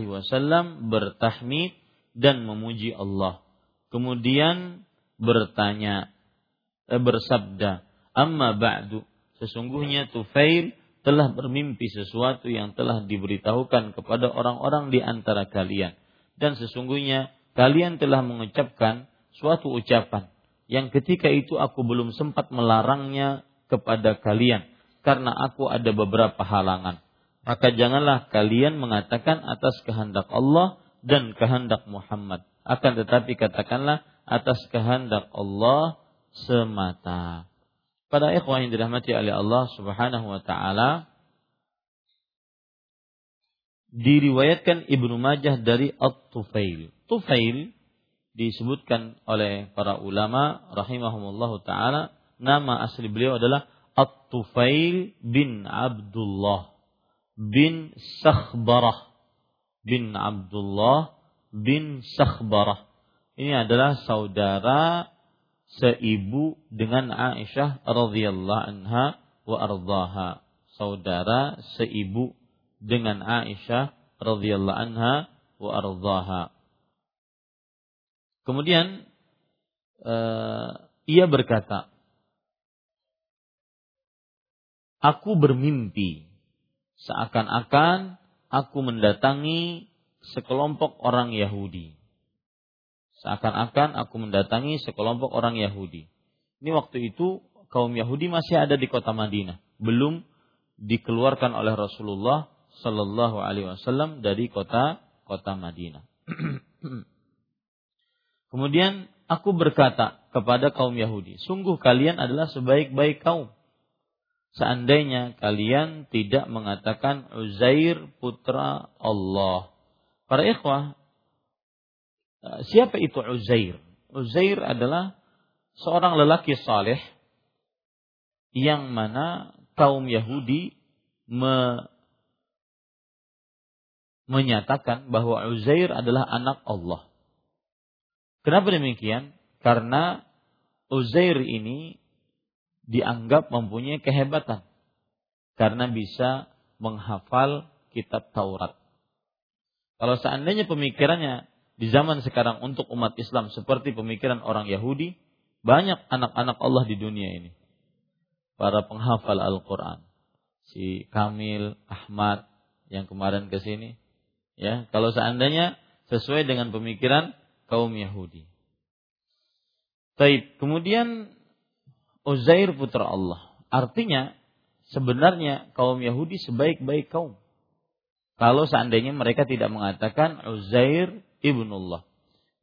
Wasallam bertahmid dan memuji Allah. Kemudian bertanya, eh, bersabda, amma ba'du. Sesungguhnya Tufail telah bermimpi sesuatu yang telah diberitahukan kepada orang-orang di antara kalian. Dan sesungguhnya kalian telah mengucapkan suatu ucapan yang ketika itu aku belum sempat melarangnya kepada kalian karena aku ada beberapa halangan. Maka janganlah kalian mengatakan atas kehendak Allah dan kehendak Muhammad. Akan tetapi katakanlah atas kehendak Allah semata. Pada ikhwan yang dirahmati oleh Allah Subhanahu wa taala diriwayatkan Ibnu Majah dari At-Tufail. Tufail disebutkan oleh para ulama rahimahumullah taala nama asli beliau adalah At-Tufail bin Abdullah bin Sakhbarah bin Abdullah bin Sakhbarah. Ini adalah saudara seibu dengan Aisyah radhiyallahu anha wa ardhaha. Saudara seibu dengan Aisyah radhiyallahu anha wa ardhaha. Kemudian uh, ia berkata, Aku bermimpi seakan-akan aku mendatangi sekelompok orang Yahudi. Seakan-akan aku mendatangi sekelompok orang Yahudi. Ini waktu itu kaum Yahudi masih ada di kota Madinah, belum dikeluarkan oleh Rasulullah Shallallahu Alaihi Wasallam dari kota kota Madinah. Kemudian aku berkata kepada kaum Yahudi, sungguh kalian adalah sebaik-baik kaum seandainya kalian tidak mengatakan Uzair putra Allah. Para ikhwah, eh, siapa itu Uzair? Uzair adalah seorang lelaki saleh yang mana kaum Yahudi menyatakan bahwa Uzair adalah anak Allah. Kenapa demikian? Karena Uzair ini dianggap mempunyai kehebatan karena bisa menghafal kitab Taurat. Kalau seandainya pemikirannya di zaman sekarang untuk umat Islam seperti pemikiran orang Yahudi, banyak anak-anak Allah di dunia ini. Para penghafal Al-Quran. Si Kamil, Ahmad, yang kemarin ke sini. Ya, kalau seandainya sesuai dengan pemikiran kaum Yahudi. Baik, kemudian Uzair putra Allah. Artinya sebenarnya kaum Yahudi sebaik-baik kaum. Kalau seandainya mereka tidak mengatakan Uzair ibnullah.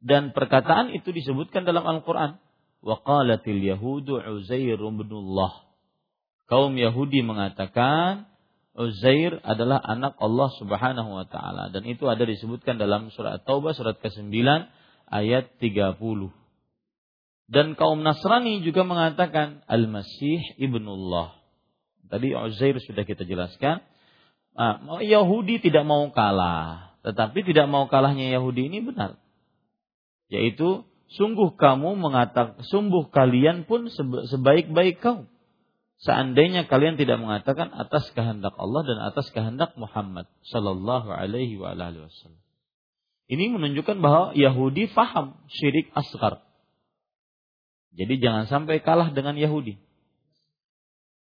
Dan perkataan itu disebutkan dalam Al-Quran. Waqalatil Yahudu Uzair ibnullah. Kaum Yahudi mengatakan Uzair adalah anak Allah Subhanahu wa taala dan itu ada disebutkan dalam surat Taubah surat ke-9 ayat 30. Dan kaum Nasrani juga mengatakan Al-Masih ibnullah. Tadi Uzair sudah kita jelaskan. Nah, Yahudi tidak mau kalah. Tetapi tidak mau kalahnya Yahudi ini benar. Yaitu sungguh kamu mengatakan sungguh kalian pun sebaik-baik kaum. Seandainya kalian tidak mengatakan atas kehendak Allah dan atas kehendak Muhammad sallallahu alaihi wasallam. Ini menunjukkan bahwa Yahudi faham syirik asgar jadi jangan sampai kalah dengan Yahudi.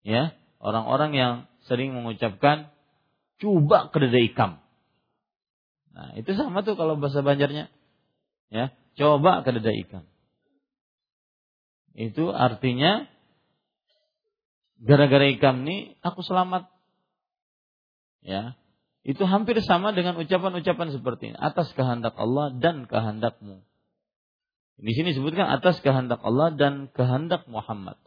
Ya, orang-orang yang sering mengucapkan coba keledai ikam. Nah, itu sama tuh kalau bahasa Banjarnya. Ya, coba keledai ikam. Itu artinya gara-gara ikam ini aku selamat. Ya, itu hampir sama dengan ucapan-ucapan seperti ini atas kehendak Allah dan kehendakmu. Di sini disebutkan atas kehendak Allah dan kehendak Muhammad.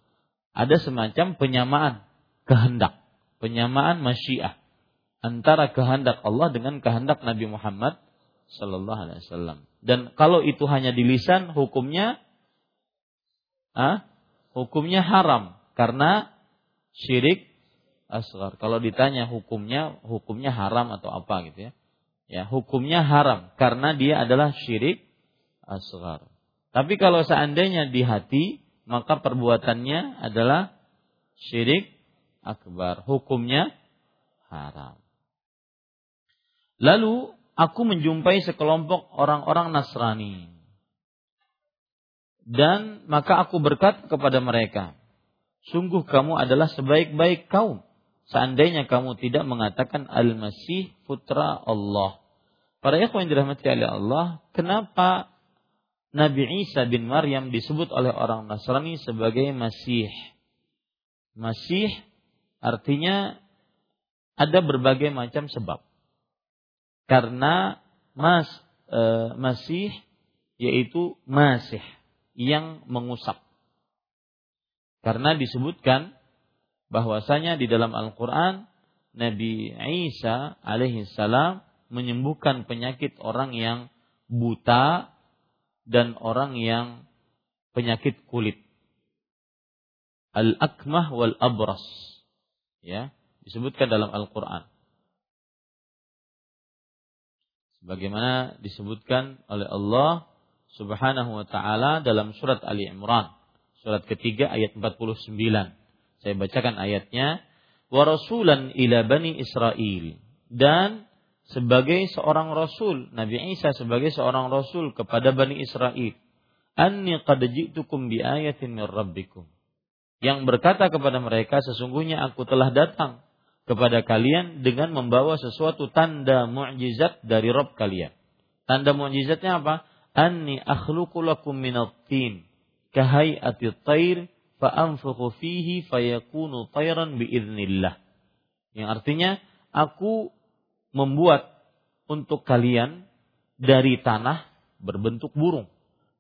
Ada semacam penyamaan kehendak, penyamaan masyiah antara kehendak Allah dengan kehendak Nabi Muhammad sallallahu alaihi wasallam. Dan kalau itu hanya di lisan hukumnya ah, hukumnya haram karena syirik asgar. Kalau ditanya hukumnya, hukumnya haram atau apa gitu ya. Ya, hukumnya haram karena dia adalah syirik asgar. Tapi kalau seandainya di hati, maka perbuatannya adalah syirik akbar. Hukumnya haram. Lalu aku menjumpai sekelompok orang-orang Nasrani. Dan maka aku berkat kepada mereka. Sungguh kamu adalah sebaik-baik kaum. Seandainya kamu tidak mengatakan Al-Masih putra Allah. Para ikhwan dirahmati oleh Allah, kenapa Nabi Isa bin Maryam disebut oleh orang Nasrani sebagai Masih. Masih artinya ada berbagai macam sebab. Karena mas e, Masih yaitu Masih yang mengusap. Karena disebutkan bahwasanya di dalam Al-Qur'an Nabi Isa alaihi salam menyembuhkan penyakit orang yang buta dan orang yang penyakit kulit. Al-akmah wal abras. Ya, disebutkan dalam Al-Qur'an. Sebagaimana disebutkan oleh Allah Subhanahu wa taala dalam surat Ali Imran surat ketiga ayat 49. Saya bacakan ayatnya. Wa rasulan ila bani Israel dan sebagai seorang rasul Nabi Isa sebagai seorang rasul kepada bani Israel anni qad ji'tukum bi ayatin min rabbikum. Yang berkata kepada mereka sesungguhnya aku telah datang kepada kalian dengan membawa sesuatu tanda mukjizat dari Rob kalian. Tanda mukjizatnya apa? Anni akhluqu lakum minat tin kahayati tayr fa'anfukhu fihi fayakunu tayran biiznillah. Yang artinya aku membuat untuk kalian dari tanah berbentuk burung.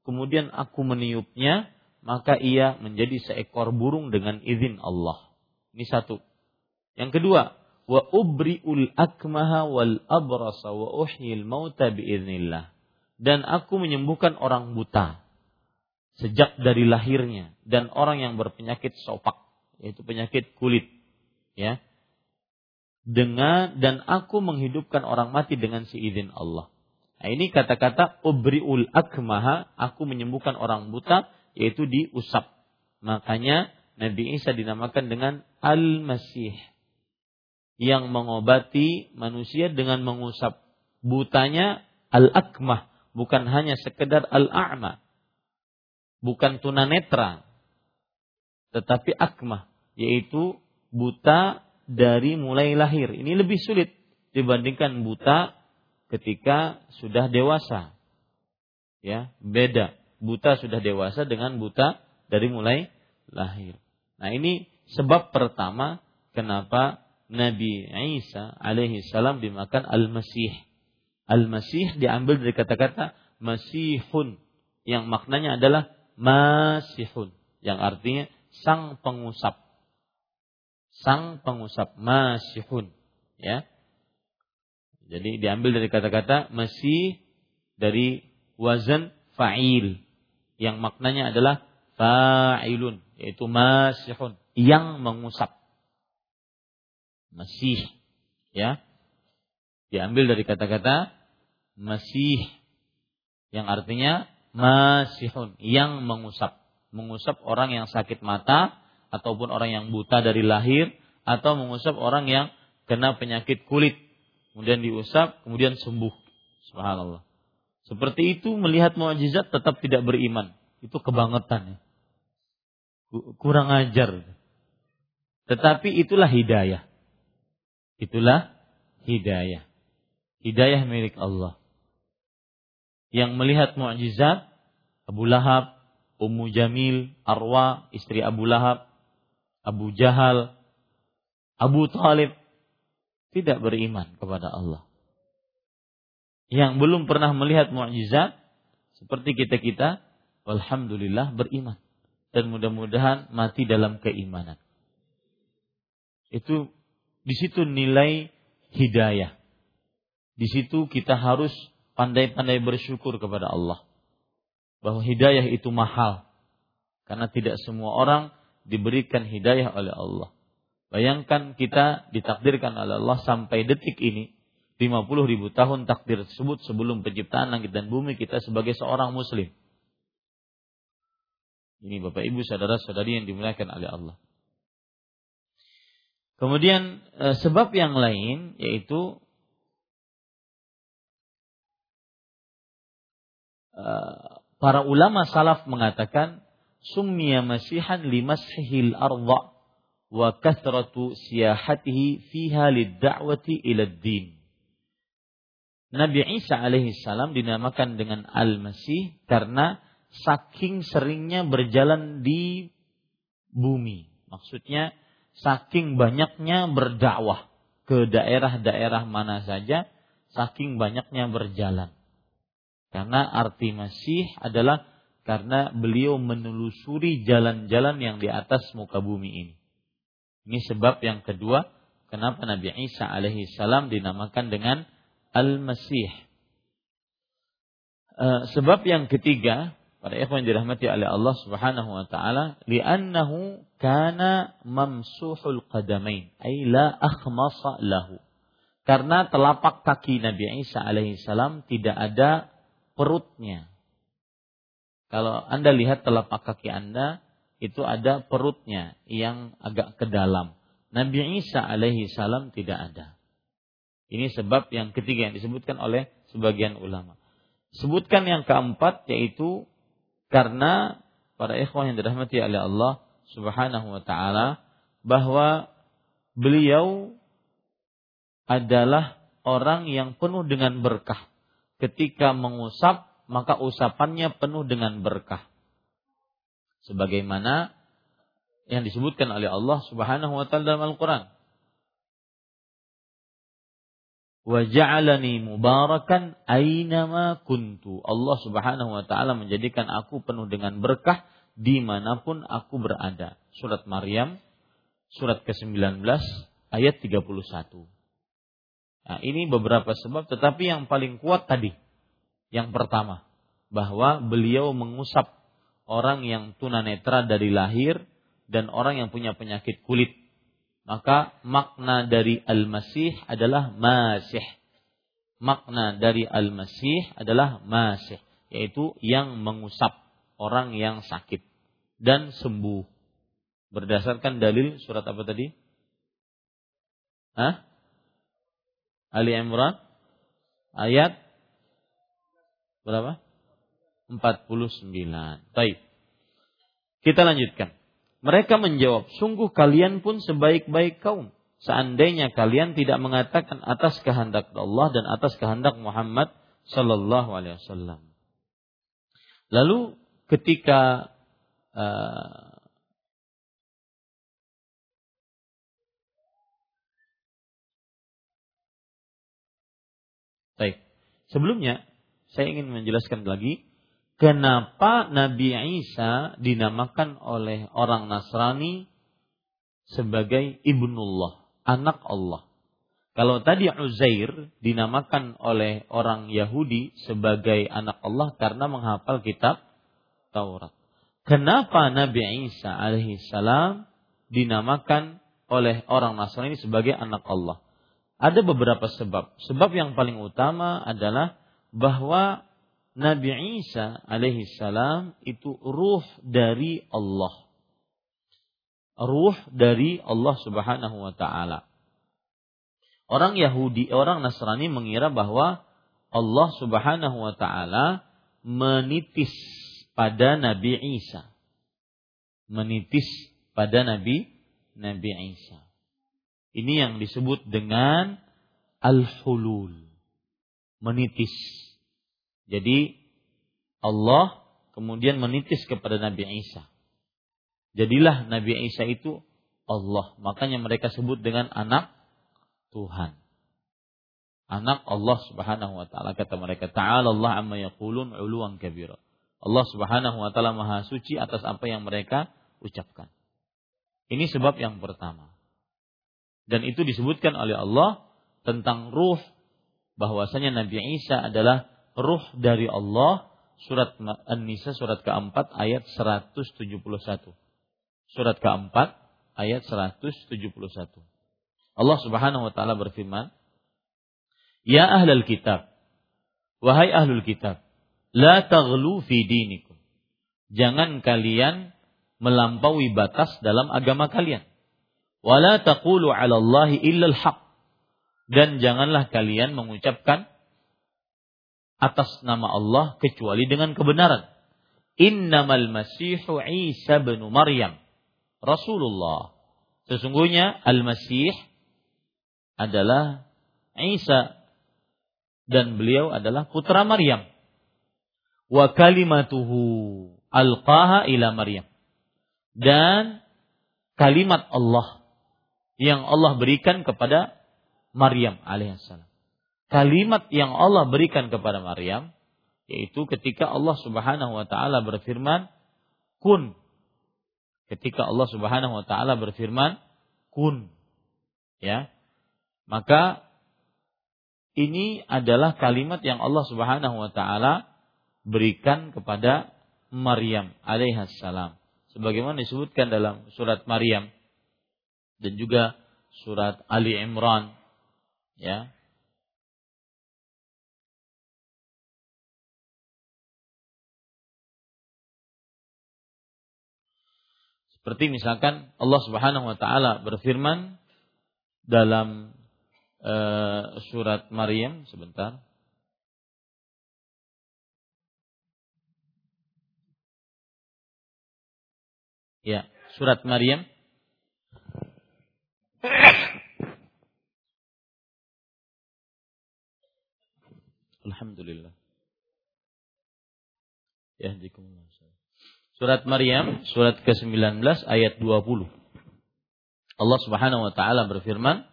Kemudian aku meniupnya, maka ia menjadi seekor burung dengan izin Allah. Ini satu. Yang kedua, wa ubri'ul akmaha wal abrasa wa uhyil mauta biiznillah. Dan aku menyembuhkan orang buta sejak dari lahirnya dan orang yang berpenyakit sopak yaitu penyakit kulit ya dengan dan aku menghidupkan orang mati dengan seizin Allah. Nah, ini kata-kata ubriul akmaha, aku menyembuhkan orang buta yaitu diusap. Makanya Nabi Isa dinamakan dengan Al-Masih yang mengobati manusia dengan mengusap. Butanya Al-Akmah, bukan hanya sekedar Al-A'ma bukan tunanetra, tetapi akmah, yaitu buta dari mulai lahir. Ini lebih sulit dibandingkan buta ketika sudah dewasa. Ya, beda. Buta sudah dewasa dengan buta dari mulai lahir. Nah, ini sebab pertama kenapa Nabi Isa alaihi salam dimakan Al-Masih. Al-Masih diambil dari kata-kata Masihun yang maknanya adalah masihun yang artinya sang pengusap. Sang pengusap masihun ya. Jadi diambil dari kata-kata masih dari wazan fa'il yang maknanya adalah fa'ilun yaitu masihun yang mengusap. Masih ya. Diambil dari kata-kata masih yang artinya masihun. Yang mengusap. Mengusap orang yang sakit mata ataupun orang yang buta dari lahir atau mengusap orang yang kena penyakit kulit. Kemudian diusap kemudian sembuh. Subhanallah. Seperti itu melihat mukjizat tetap tidak beriman. Itu kebangetan ya. kurang ajar. Tetapi itulah hidayah. Itulah hidayah. Hidayah milik Allah yang melihat mukjizat Abu Lahab, Ummu Jamil, Arwa, istri Abu Lahab, Abu Jahal, Abu Talib tidak beriman kepada Allah. Yang belum pernah melihat mukjizat seperti kita-kita, alhamdulillah beriman dan mudah-mudahan mati dalam keimanan. Itu di situ nilai hidayah. Di situ kita harus pandai-pandai bersyukur kepada Allah. Bahwa hidayah itu mahal. Karena tidak semua orang diberikan hidayah oleh Allah. Bayangkan kita ditakdirkan oleh Allah sampai detik ini. 50 ribu tahun takdir tersebut sebelum penciptaan langit dan bumi kita sebagai seorang muslim. Ini Bapak Ibu saudara-saudari yang dimuliakan oleh Allah. Kemudian eh, sebab yang lain yaitu para ulama salaf mengatakan summiya masihan limashihil arda wa kathratu siyahatihi fiha lid-da'wati ila din. Nabi Isa alaihi salam dinamakan dengan Al-Masih karena saking seringnya berjalan di bumi. Maksudnya saking banyaknya berdakwah ke daerah-daerah mana saja, saking banyaknya berjalan. Karena arti Masih adalah karena beliau menelusuri jalan-jalan yang di atas muka bumi ini. Ini sebab yang kedua kenapa Nabi Isa alaihi salam dinamakan dengan Al-Masih. Uh, sebab yang ketiga, para ikhwan dirahmati oleh Allah Subhanahu wa taala, li'annahu kana mamsuhul qadamain, ay la akhmasa lahu. Karena telapak kaki Nabi Isa alaihi salam tidak ada perutnya. Kalau Anda lihat telapak kaki Anda, itu ada perutnya yang agak ke dalam. Nabi Isa alaihi salam tidak ada. Ini sebab yang ketiga yang disebutkan oleh sebagian ulama. Sebutkan yang keempat yaitu karena para ikhwan yang dirahmati oleh Allah Subhanahu wa taala bahwa beliau adalah orang yang penuh dengan berkah. Ketika mengusap, maka usapannya penuh dengan berkah sebagaimana yang disebutkan oleh Allah Subhanahu wa taala dalam Al-Qur'an. Wa ja'alani mubarakan aynama kuntu. Allah Subhanahu wa taala menjadikan aku penuh dengan berkah di mana pun aku berada. Surat Maryam surat ke-19 ayat 31. Nah, ini beberapa sebab tetapi yang paling kuat tadi yang pertama bahwa beliau mengusap orang yang tunanetra dari lahir dan orang yang punya penyakit kulit. Maka makna dari al-masih adalah masih. Makna dari al-masih adalah masih, yaitu yang mengusap orang yang sakit dan sembuh. Berdasarkan dalil surat apa tadi? Hah? Ali Imran ayat berapa? 49. Baik. Kita lanjutkan. Mereka menjawab, sungguh kalian pun sebaik-baik kaum. Seandainya kalian tidak mengatakan atas kehendak Allah dan atas kehendak Muhammad Sallallahu Alaihi Wasallam. Lalu ketika uh, Baik. Sebelumnya saya ingin menjelaskan lagi kenapa Nabi Isa dinamakan oleh orang Nasrani sebagai ibnullah, anak Allah. Kalau tadi Uzair dinamakan oleh orang Yahudi sebagai anak Allah karena menghafal kitab Taurat. Kenapa Nabi Isa alaihi salam dinamakan oleh orang Nasrani sebagai anak Allah? Ada beberapa sebab. Sebab yang paling utama adalah bahwa Nabi Isa alaihi salam itu ruh dari Allah. Ruh dari Allah Subhanahu wa taala. Orang Yahudi, orang Nasrani mengira bahwa Allah Subhanahu wa taala menitis pada Nabi Isa. Menitis pada Nabi Nabi Isa. Ini yang disebut dengan al-hulul. Menitis jadi Allah kemudian menitis kepada Nabi Isa. Jadilah Nabi Isa itu Allah. Makanya mereka sebut dengan anak Tuhan. Anak Allah Subhanahu wa taala kata mereka, "Ta'ala Allah amma yaqulun 'uluwan kabira." Allah Subhanahu wa taala Maha suci atas apa yang mereka ucapkan. Ini sebab yang pertama. Dan itu disebutkan oleh Allah tentang ruh bahwasanya Nabi Isa adalah ruh dari Allah surat An-Nisa surat keempat ayat 171. Surat keempat ayat 171. Allah Subhanahu wa taala berfirman, "Ya ahlal kitab, wahai ahlul kitab, la taghlu fi dinikum." Jangan kalian melampaui batas dalam agama kalian. Wala taqulu 'ala Allahi al-haq. Dan janganlah kalian mengucapkan atas nama Allah kecuali dengan kebenaran. Innamal Masihu Isa bin Maryam Rasulullah. Sesungguhnya Al-Masih adalah Isa dan beliau adalah putra Maryam. Wa kalimatuhu alqaha ila Maryam. Dan kalimat Allah yang Allah berikan kepada Maryam alaihissalam. Kalimat yang Allah berikan kepada Maryam yaitu ketika Allah Subhanahu wa taala berfirman kun. Ketika Allah Subhanahu wa taala berfirman kun. Ya. Maka ini adalah kalimat yang Allah Subhanahu wa taala berikan kepada Maryam alaihissalam. Sebagaimana disebutkan dalam surat Maryam dan juga surat Ali Imran ya Seperti misalkan Allah Subhanahu wa taala berfirman dalam uh, surat Maryam sebentar. Ya, surat Maryam Alhamdulillah. Ya, Surat Maryam, surat ke-19 ayat 20. Allah Subhanahu wa taala berfirman,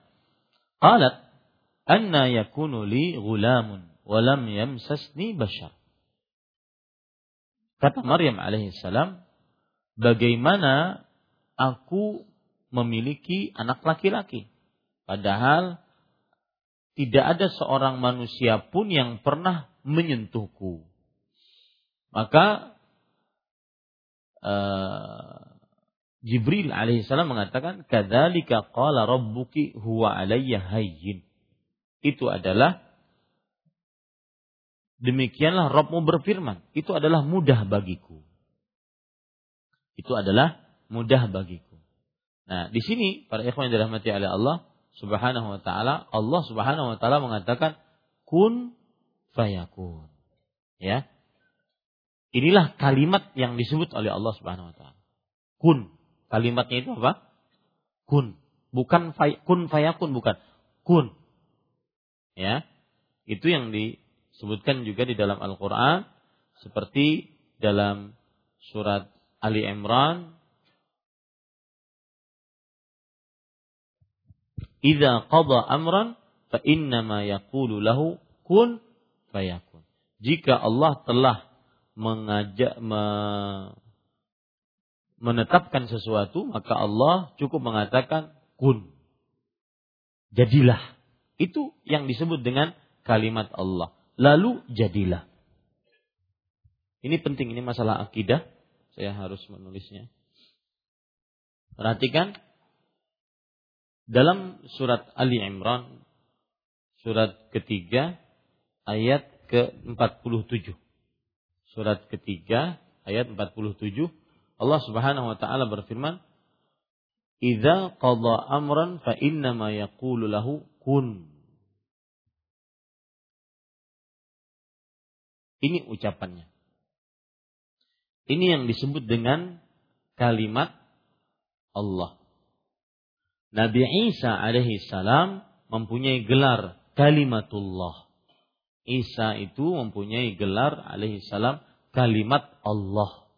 "Qalat anna yakunu li ghulamun wa lam yamsasni bashar." Kata Maryam alaihissalam, bagaimana aku memiliki anak laki-laki padahal tidak ada seorang manusia pun yang pernah menyentuhku. Maka uh, Jibril alaihissalam mengatakan, "Kadzalika qala rabbuki huwa alayya hayyin." Itu adalah demikianlah Rabbmu berfirman, itu adalah mudah bagiku. Itu adalah mudah bagiku. Nah, di sini para ikhwan yang dirahmati oleh Allah, Subhanahu wa taala, Allah Subhanahu wa taala mengatakan kun fayakun. Ya. Inilah kalimat yang disebut oleh Allah Subhanahu wa taala. Kun. Kalimatnya itu apa? Kun. Bukan fay, kun fayakun bukan. Kun. Ya. Itu yang disebutkan juga di dalam Al-Qur'an seperti dalam surat Ali Imran idza qada amran fa innama yaqulu lahu kun fayakun. Jika Allah telah mengajak me, menetapkan sesuatu, maka Allah cukup mengatakan kun. Jadilah. Itu yang disebut dengan kalimat Allah. Lalu jadilah. Ini penting, ini masalah akidah. Saya harus menulisnya. Perhatikan dalam surat Ali Imran surat ketiga ayat ke-47. Surat ketiga ayat 47 Allah Subhanahu wa taala berfirman Idza qada amran fa innama yaqulu lahu kun. Ini ucapannya. Ini yang disebut dengan kalimat Allah. Nabi Isa alaihi salam mempunyai gelar kalimatullah. Isa itu mempunyai gelar alaihi salam kalimat Allah.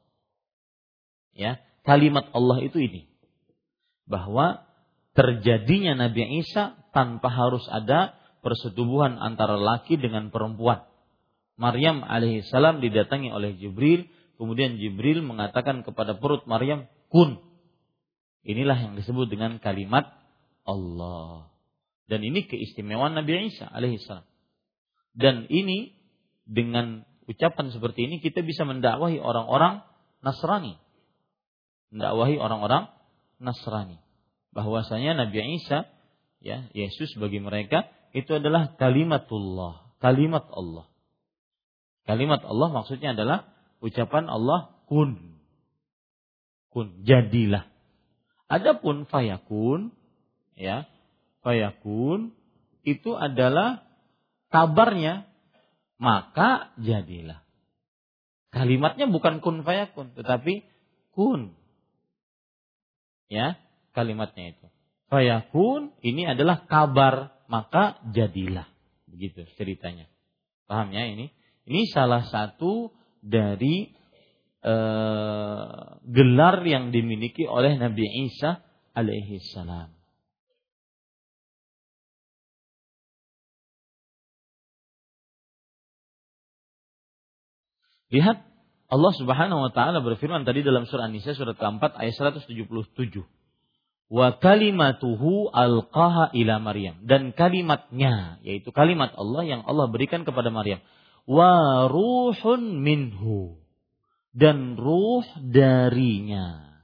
Ya, kalimat Allah itu ini. Bahwa terjadinya Nabi Isa tanpa harus ada persetubuhan antara laki dengan perempuan. Maryam alaihi salam didatangi oleh Jibril, kemudian Jibril mengatakan kepada perut Maryam, "Kun." Inilah yang disebut dengan kalimat Allah. Dan ini keistimewaan Nabi Isa alaihissalam. Dan ini dengan ucapan seperti ini kita bisa mendakwahi orang-orang Nasrani. Mendakwahi orang-orang Nasrani. Bahwasanya Nabi Isa, ya Yesus bagi mereka itu adalah kalimatullah, kalimat Allah. Kalimat Allah maksudnya adalah ucapan Allah kun. Kun, jadilah. Adapun fayakun ya, fayakun itu adalah kabarnya maka jadilah. Kalimatnya bukan kun fayakun tetapi kun. Ya, kalimatnya itu. Fayakun ini adalah kabar maka jadilah. Begitu ceritanya. Paham ya ini? Ini salah satu dari uh, gelar yang dimiliki oleh Nabi Isa alaihi salam. Lihat Allah Subhanahu wa taala berfirman tadi dalam surah An-Nisa surat keempat ayat 177. Wa kalimatuhu alqaha ila Maryam dan kalimatnya yaitu kalimat Allah yang Allah berikan kepada Maryam. Wa ruhun minhu dan ruh darinya.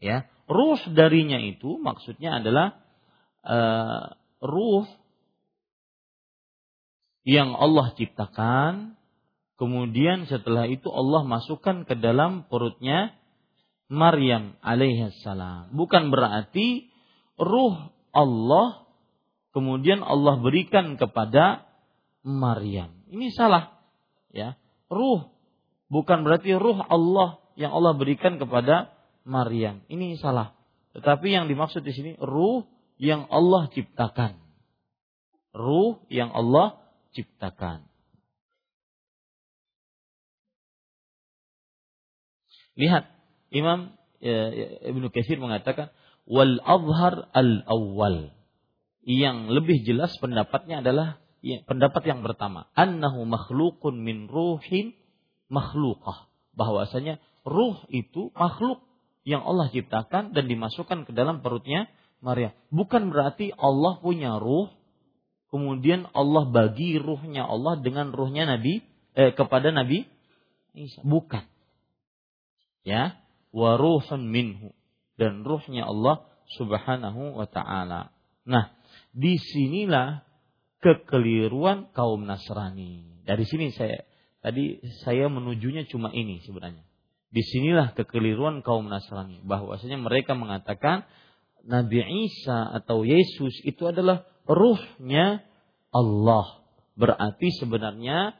Ya, ruh darinya itu maksudnya adalah uh, ruh yang Allah ciptakan, kemudian setelah itu Allah masukkan ke dalam perutnya Maryam alaihissalam. Bukan berarti ruh Allah kemudian Allah berikan kepada Maryam. Ini salah. Ya. Ruh bukan berarti ruh Allah yang Allah berikan kepada Maryam. Ini salah. Tetapi yang dimaksud di sini ruh yang Allah ciptakan. Ruh yang Allah ciptakan. Lihat, Imam ya, ya, Ibnu Katsir mengatakan wal azhar al awal. Yang lebih jelas pendapatnya adalah ya, pendapat yang pertama, annahu makhlukun min ruhin makhlukah. Bahwasanya ruh itu makhluk yang Allah ciptakan dan dimasukkan ke dalam perutnya Maria. Bukan berarti Allah punya ruh, kemudian Allah bagi ruhnya Allah dengan ruhnya Nabi eh, kepada Nabi. Bukan. Ya, wa minhu dan ruhnya Allah Subhanahu wa taala. Nah, di sinilah kekeliruan kaum Nasrani. Dari sini saya tadi saya menujunya cuma ini sebenarnya. Di sinilah kekeliruan kaum Nasrani bahwasanya mereka mengatakan Nabi Isa atau Yesus itu adalah ruhnya Allah. Berarti sebenarnya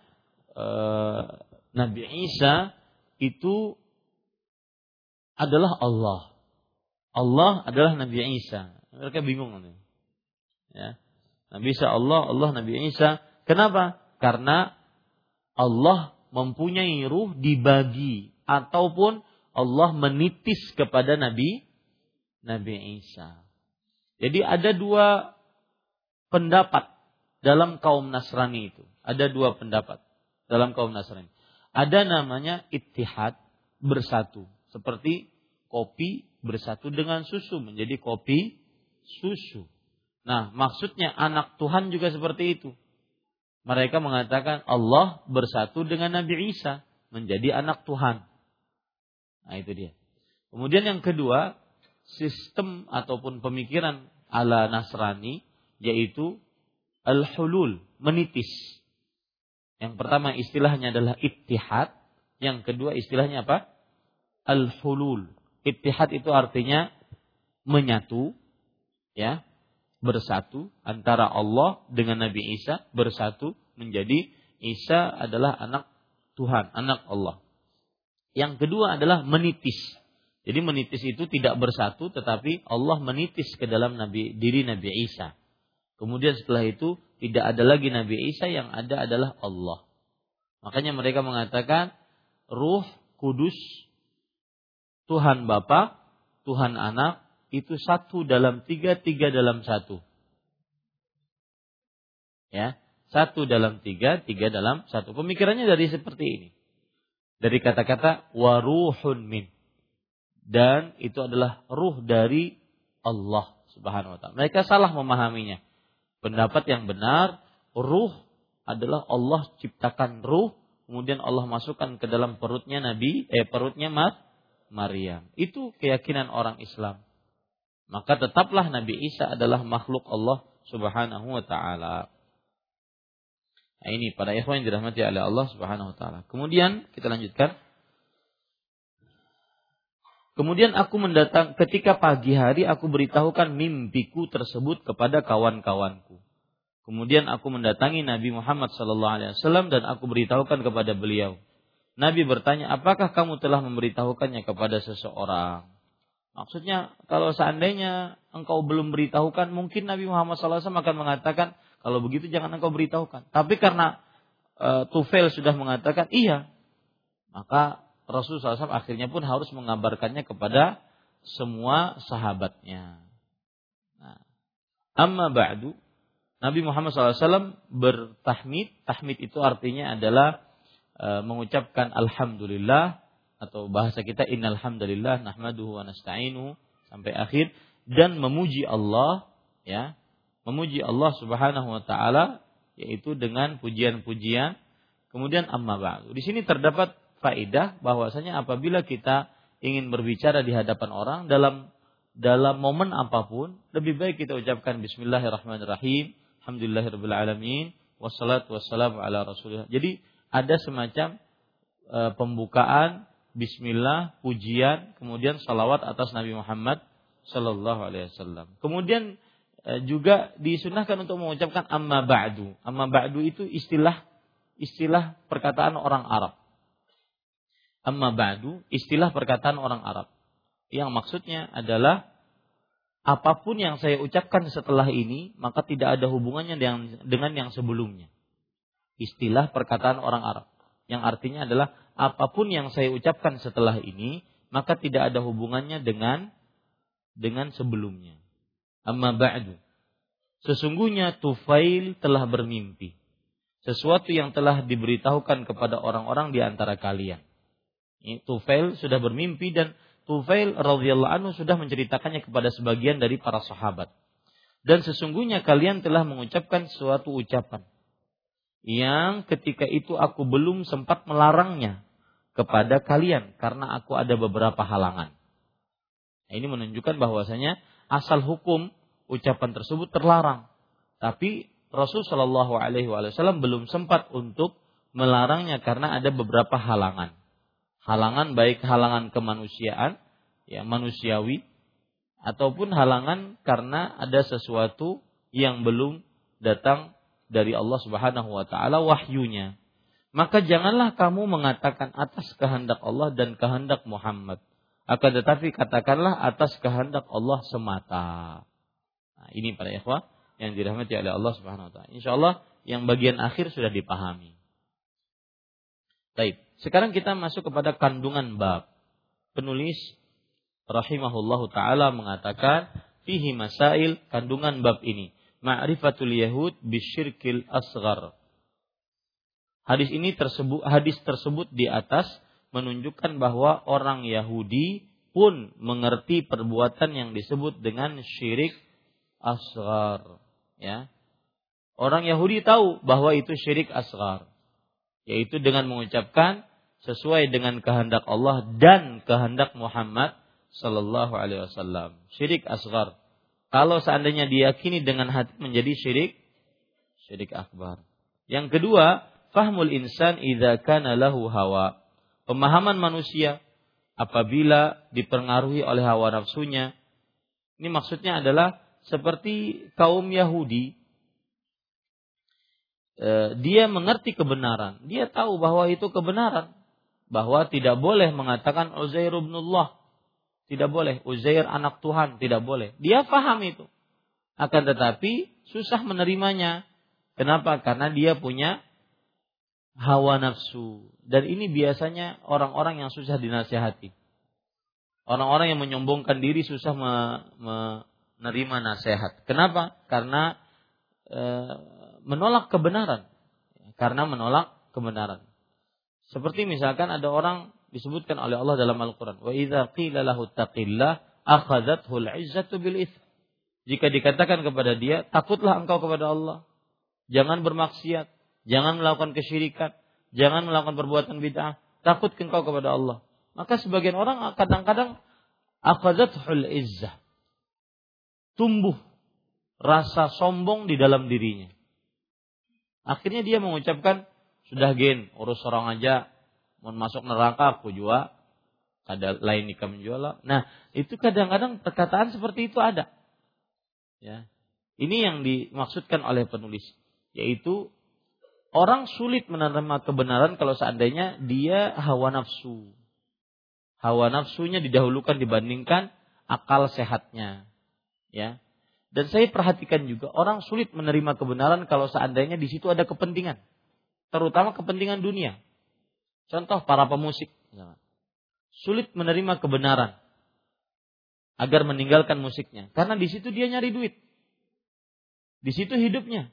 eh, Nabi Isa itu adalah Allah. Allah adalah Nabi Isa. Mereka bingung Ya. Nabi Isa Allah, Allah Nabi Isa. Kenapa? Karena Allah mempunyai ruh dibagi ataupun Allah menitis kepada Nabi Nabi Isa. Jadi ada dua pendapat dalam kaum Nasrani itu. Ada dua pendapat dalam kaum Nasrani. Ada namanya ittihad bersatu, seperti kopi bersatu dengan susu menjadi kopi susu. Nah, maksudnya anak Tuhan juga seperti itu. Mereka mengatakan Allah bersatu dengan Nabi Isa menjadi anak Tuhan. Nah, itu dia. Kemudian yang kedua, sistem ataupun pemikiran ala Nasrani yaitu al-hulul, menitis. Yang pertama istilahnya adalah ittihad, yang kedua istilahnya apa? Al-hulul. Ittihad itu artinya menyatu, ya, bersatu antara Allah dengan Nabi Isa bersatu menjadi Isa adalah anak Tuhan, anak Allah. Yang kedua adalah menitis. Jadi menitis itu tidak bersatu tetapi Allah menitis ke dalam Nabi diri Nabi Isa. Kemudian setelah itu tidak ada lagi Nabi Isa yang ada adalah Allah. Makanya mereka mengatakan Ruh Kudus Tuhan Bapa, Tuhan Anak, itu satu dalam tiga, tiga dalam satu. Ya, satu dalam tiga, tiga dalam satu. Pemikirannya dari seperti ini. Dari kata-kata waruhun min. Dan itu adalah ruh dari Allah subhanahu wa ta'ala. Mereka salah memahaminya. Pendapat yang benar, ruh adalah Allah ciptakan ruh, kemudian Allah masukkan ke dalam perutnya Nabi, eh perutnya Maryam. Itu keyakinan orang Islam maka tetaplah Nabi Isa adalah makhluk Allah Subhanahu wa taala. Nah, ini para ikhwan yang dirahmati oleh Allah Subhanahu wa taala. Kemudian kita lanjutkan. Kemudian aku mendatang ketika pagi hari aku beritahukan mimpiku tersebut kepada kawan-kawanku. Kemudian aku mendatangi Nabi Muhammad sallallahu alaihi wasallam dan aku beritahukan kepada beliau. Nabi bertanya, "Apakah kamu telah memberitahukannya kepada seseorang?" Maksudnya kalau seandainya engkau belum beritahukan, mungkin Nabi Muhammad SAW akan mengatakan, kalau begitu jangan engkau beritahukan. Tapi karena e, Tufel sudah mengatakan iya, maka Rasulullah SAW akhirnya pun harus mengabarkannya kepada semua sahabatnya. Nah, amma ba'du, Nabi Muhammad SAW bertahmid. Tahmid itu artinya adalah e, mengucapkan Alhamdulillah atau bahasa kita innal hamdalillah nahmaduhu wa nasta'inu sampai akhir dan memuji Allah ya memuji Allah Subhanahu wa taala yaitu dengan pujian-pujian. Kemudian amma ba'du. Di sini terdapat faedah bahwasanya apabila kita ingin berbicara di hadapan orang dalam dalam momen apa pun lebih baik kita ucapkan bismillahirrahmanirrahim alhamdulillahirabbil alamin wassalatu wassalamu ala rasulillah. Jadi ada semacam e, pembukaan bismillah, pujian, kemudian salawat atas Nabi Muhammad Sallallahu Alaihi Wasallam. Kemudian eh, juga disunahkan untuk mengucapkan amma ba'du. Amma ba'du itu istilah istilah perkataan orang Arab. Amma ba'du istilah perkataan orang Arab. Yang maksudnya adalah apa pun yang saya ucapkan setelah ini maka tidak ada hubungannya dengan yang sebelumnya. Istilah perkataan orang Arab yang artinya adalah apa pun yang saya ucapkan setelah ini maka tidak ada hubungannya dengan dengan sebelumnya. Amma ba'du. Sesungguhnya Tufail telah bermimpi. Sesuatu yang telah diberitahukan kepada orang-orang di antara kalian. Tufail sudah bermimpi dan Tufail radhiyallahu anhu sudah menceritakannya kepada sebagian dari para sahabat. Dan sesungguhnya kalian telah mengucapkan suatu ucapan yang ketika itu aku belum sempat melarangnya kepada kalian karena aku ada beberapa halangan. Nah, ini menunjukkan bahwasanya asal hukum ucapan tersebut terlarang. Tapi Rasul Shallallahu Alaihi Wasallam belum sempat untuk melarangnya karena ada beberapa halangan. Halangan baik halangan kemanusiaan, ya manusiawi, ataupun halangan karena ada sesuatu yang belum datang dari Allah Subhanahu wa taala wahyunya. Maka janganlah kamu mengatakan atas kehendak Allah dan kehendak Muhammad. Akan tetapi katakanlah atas kehendak Allah semata. Nah, ini para ikhwah yang dirahmati oleh Allah Subhanahu wa taala. Insyaallah yang bagian akhir sudah dipahami. Baik, sekarang kita masuk kepada kandungan bab. Penulis rahimahullahu taala mengatakan fihi masail kandungan bab ini ma'rifatul yahud bisyirkil asgar. Hadis ini tersebut hadis tersebut di atas menunjukkan bahwa orang Yahudi pun mengerti perbuatan yang disebut dengan syirik asgar, ya. Orang Yahudi tahu bahwa itu syirik asgar, yaitu dengan mengucapkan sesuai dengan kehendak Allah dan kehendak Muhammad sallallahu alaihi wasallam. Syirik asgar kalau seandainya diyakini dengan hati menjadi syirik, syirik akbar. Yang kedua, fahmul insan idza kana lahu hawa. Pemahaman manusia apabila dipengaruhi oleh hawa nafsunya. Ini maksudnya adalah seperti kaum Yahudi. E, dia mengerti kebenaran. Dia tahu bahwa itu kebenaran. Bahwa tidak boleh mengatakan Uzair ibnullah tidak boleh. Uzair anak Tuhan. Tidak boleh. Dia paham itu. Akan tetapi susah menerimanya. Kenapa? Karena dia punya hawa nafsu. Dan ini biasanya orang-orang yang susah dinasihati. Orang-orang yang menyombongkan diri susah menerima nasihat. Kenapa? Karena e, menolak kebenaran. Karena menolak kebenaran. Seperti misalkan ada orang disebutkan oleh Allah dalam Al-Quran. Wa idza qila lahu taqillah akhadathu al-izzatu bil Jika dikatakan kepada dia, takutlah engkau kepada Allah. Jangan bermaksiat, jangan melakukan kesyirikan, jangan melakukan perbuatan bid'ah, takut engkau kepada Allah. Maka sebagian orang kadang-kadang akhadathul izzah. Tumbuh rasa sombong di dalam dirinya. Akhirnya dia mengucapkan, sudah gen, urus orang aja, mau masuk neraka aku jual. Ada lain nikah menjual nah itu kadang-kadang perkataan seperti itu ada. Ya. Ini yang dimaksudkan oleh penulis. Yaitu orang sulit menerima kebenaran kalau seandainya dia hawa nafsu. Hawa nafsunya didahulukan dibandingkan akal sehatnya. Ya. Dan saya perhatikan juga orang sulit menerima kebenaran kalau seandainya di situ ada kepentingan. Terutama kepentingan dunia Contoh para pemusik. Sulit menerima kebenaran. Agar meninggalkan musiknya. Karena di situ dia nyari duit. Di situ hidupnya.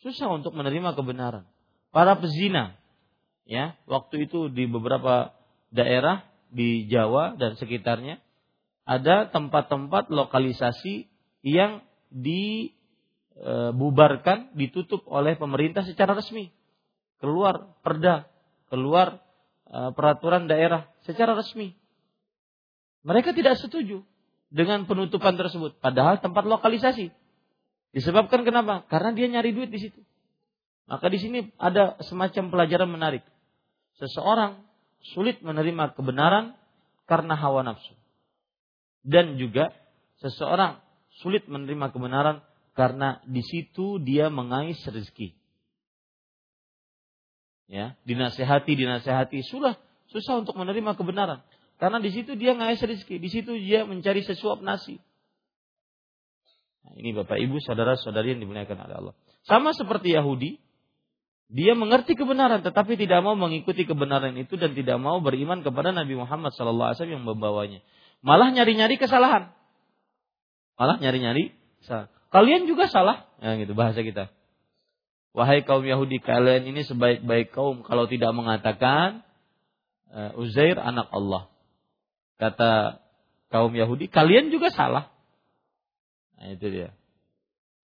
Susah untuk menerima kebenaran. Para pezina. ya Waktu itu di beberapa daerah di Jawa dan sekitarnya. Ada tempat-tempat lokalisasi yang dibubarkan, ditutup oleh pemerintah secara resmi. Keluar perda keluar uh, peraturan daerah secara resmi. Mereka tidak setuju dengan penutupan tersebut, padahal tempat lokalisasi. Disebabkan kenapa? Karena dia nyari duit di situ. Maka di sini ada semacam pelajaran menarik. Seseorang sulit menerima kebenaran karena hawa nafsu. Dan juga seseorang sulit menerima kebenaran karena di situ dia mengais rezeki. Ya, dinasehati, dinasehati, sudah susah untuk menerima kebenaran. Karena di situ dia ngais rezeki, di situ dia mencari sesuap nasi. Nah, ini Bapak Ibu, saudara-saudari yang dimuliakan oleh Allah. Sama seperti Yahudi, dia mengerti kebenaran tetapi tidak mau mengikuti kebenaran itu dan tidak mau beriman kepada Nabi Muhammad SAW yang membawanya. Malah nyari-nyari kesalahan. Malah nyari-nyari kesalahan. Kalian juga salah, ya gitu bahasa kita. Wahai kaum Yahudi, kalian ini sebaik-baik kaum kalau tidak mengatakan uh, Uzair anak Allah. Kata kaum Yahudi, kalian juga salah. Nah, itu dia.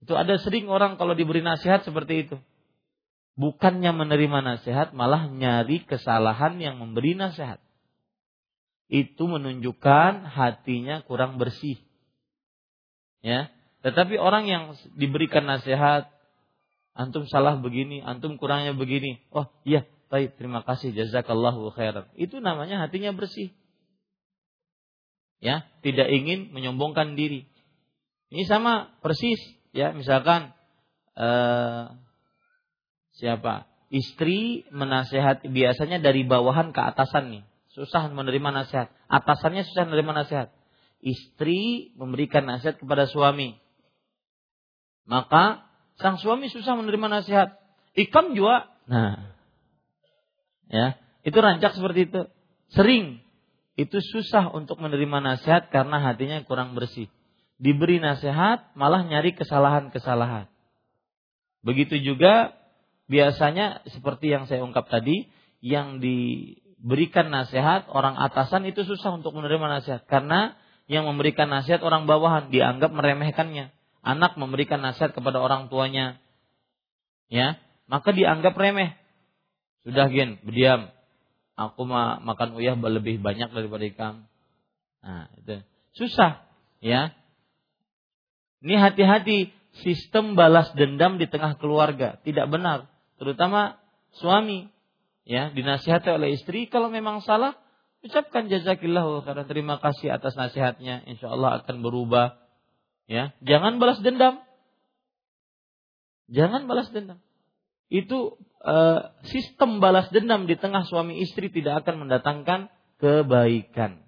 Itu ada sering orang kalau diberi nasihat seperti itu bukannya menerima nasihat malah nyari kesalahan yang memberi nasihat. Itu menunjukkan hatinya kurang bersih. Ya, tetapi orang yang diberikan nasihat, antum salah begini, antum kurangnya begini. Oh, iya, baik, terima kasih jazakallahu khairan. Itu namanya hatinya bersih. Ya, tidak ingin menyombongkan diri. Ini sama persis, ya, misalkan eh, siapa? Istri menasehati biasanya dari bawahan ke atasan nih. Susah menerima nasihat. Atasannya susah menerima nasihat. Istri memberikan nasihat kepada suami. Maka sang suami susah menerima nasihat. Ikam juga. Nah. Ya, itu rancak seperti itu. Sering itu susah untuk menerima nasihat karena hatinya kurang bersih. Diberi nasihat malah nyari kesalahan-kesalahan. Begitu juga biasanya seperti yang saya ungkap tadi, yang diberikan nasihat orang atasan itu susah untuk menerima nasihat karena yang memberikan nasihat orang bawahan dianggap meremehkannya. Anak memberikan nasihat kepada orang tuanya, ya, maka dianggap remeh. Sudah gin, berdiam. Aku ma makan uyah lebih banyak daripada ikan. Nah, itu susah, ya. Ini hati-hati sistem balas dendam di tengah keluarga tidak benar terutama suami ya dinasihati oleh istri kalau memang salah ucapkan jazakillah karena terima kasih atas nasihatnya insya Allah akan berubah ya jangan balas dendam jangan balas dendam itu uh, sistem balas dendam di tengah suami istri tidak akan mendatangkan kebaikan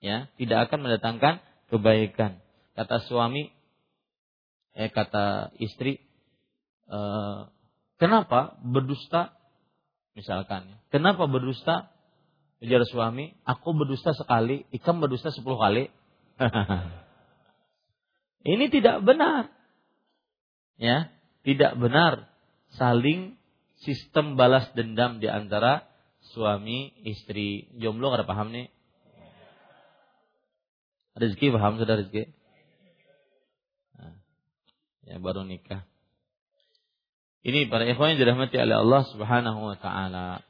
ya tidak akan mendatangkan kebaikan kata suami eh kata istri uh, Kenapa berdusta? Misalkan, kenapa berdusta? Ujar suami, aku berdusta sekali, ikam berdusta sepuluh kali. Ini tidak benar. Ya, tidak benar saling sistem balas dendam di antara suami istri jomblo ada paham nih rezeki paham sudah rezeki nah, ya baru nikah ini para ikhwan yang dirahmati oleh Allah Subhanahu wa taala.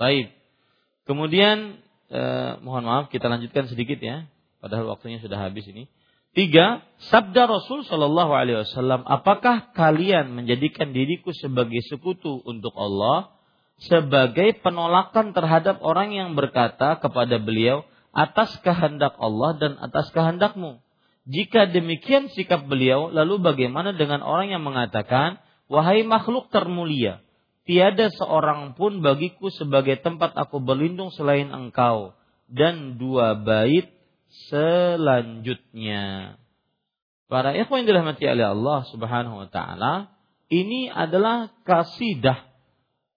Baik. Kemudian eh, mohon maaf kita lanjutkan sedikit ya. Padahal waktunya sudah habis ini. Tiga, sabda Rasul Shallallahu Alaihi Wasallam, apakah kalian menjadikan diriku sebagai sekutu untuk Allah, sebagai penolakan terhadap orang yang berkata kepada beliau atas kehendak Allah dan atas kehendakmu? Jika demikian sikap beliau, lalu bagaimana dengan orang yang mengatakan, Wahai makhluk termulia, tiada seorang pun bagiku sebagai tempat aku berlindung selain engkau. Dan dua bait selanjutnya. Para ikhwan yang dirahmati oleh Allah Subhanahu wa taala, ini adalah kasidah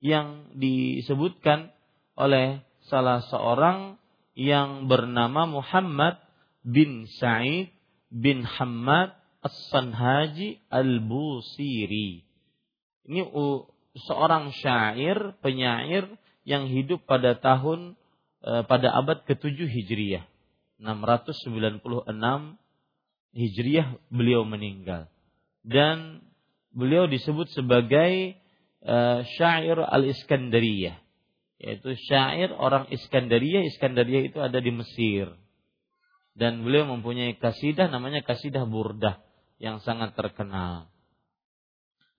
yang disebutkan oleh salah seorang yang bernama Muhammad bin Sa'id bin Hamad As-Sanhaji Al-Busiri. Ini seorang syair, penyair yang hidup pada tahun eh, pada abad ke-7 Hijriah. 696 Hijriah beliau meninggal. Dan beliau disebut sebagai uh, syair al-Iskandariyah. Yaitu syair orang Iskandariyah. Iskandariyah itu ada di Mesir. Dan beliau mempunyai kasidah namanya kasidah burdah yang sangat terkenal.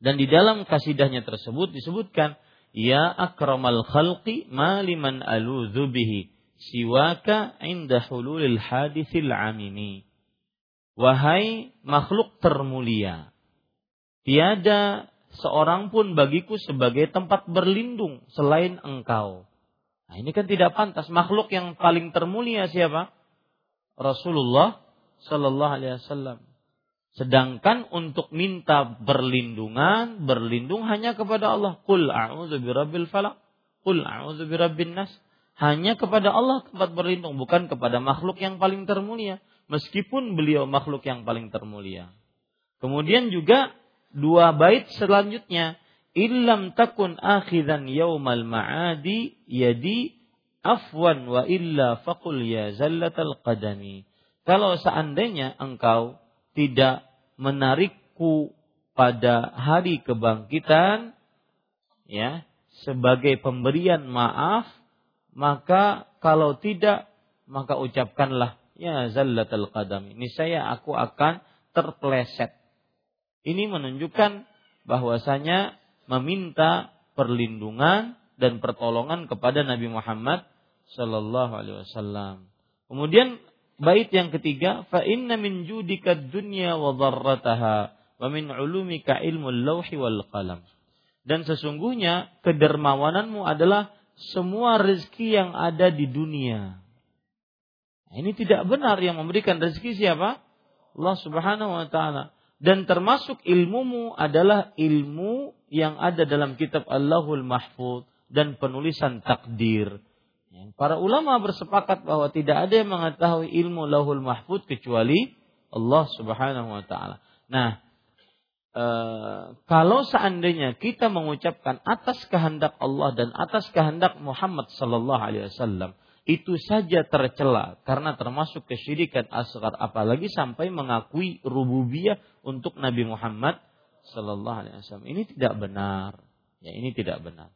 Dan di dalam kasidahnya tersebut disebutkan Ya akramal khalqi ma liman aludhu bihi siwaka inda hululil hadithil amimi. Wahai makhluk termulia, tiada seorang pun bagiku sebagai tempat berlindung selain engkau. Nah, ini kan tidak pantas. Makhluk yang paling termulia siapa? Rasulullah Sallallahu Alaihi Wasallam. Sedangkan untuk minta perlindungan, berlindung hanya kepada Allah. Qul a'udzu birabbil falaq. Qul a'udzu birabbin nas. Hanya kepada Allah tempat berlindung, bukan kepada makhluk yang paling termulia meskipun beliau makhluk yang paling termulia. Kemudian juga dua bait selanjutnya, illam takun akhidan yaumal ma'adi yadi afwan wa illa faqul ya zallatal qadami. Kalau seandainya engkau tidak menarikku pada hari kebangkitan ya sebagai pemberian maaf maka kalau tidak maka ucapkanlah ya zallatul. Ini saya aku akan terpleset. Ini menunjukkan bahwasanya meminta perlindungan dan pertolongan kepada Nabi Muhammad sallallahu alaihi wasallam. Kemudian bait yang ketiga, fa inna min judika dunya wa dharrataha wa min ulumika ilmul lauhi wal qalam. Dan sesungguhnya kedermawananmu adalah semua rezeki yang ada di dunia Nah, ini tidak benar yang memberikan rezeki siapa? Allah Subhanahu wa taala. Dan termasuk ilmumu adalah ilmu yang ada dalam kitab Allahul Mahfud dan penulisan takdir. Para ulama bersepakat bahwa tidak ada yang mengetahui ilmu Lahul Mahfud kecuali Allah Subhanahu wa taala. Nah, e, kalau seandainya kita mengucapkan atas kehendak Allah dan atas kehendak Muhammad sallallahu alaihi wasallam, itu saja tercela karena termasuk kesyirikan asgar apalagi sampai mengakui rububiyah untuk Nabi Muhammad sallallahu alaihi wasallam. Ini tidak benar. Ya, ini tidak benar.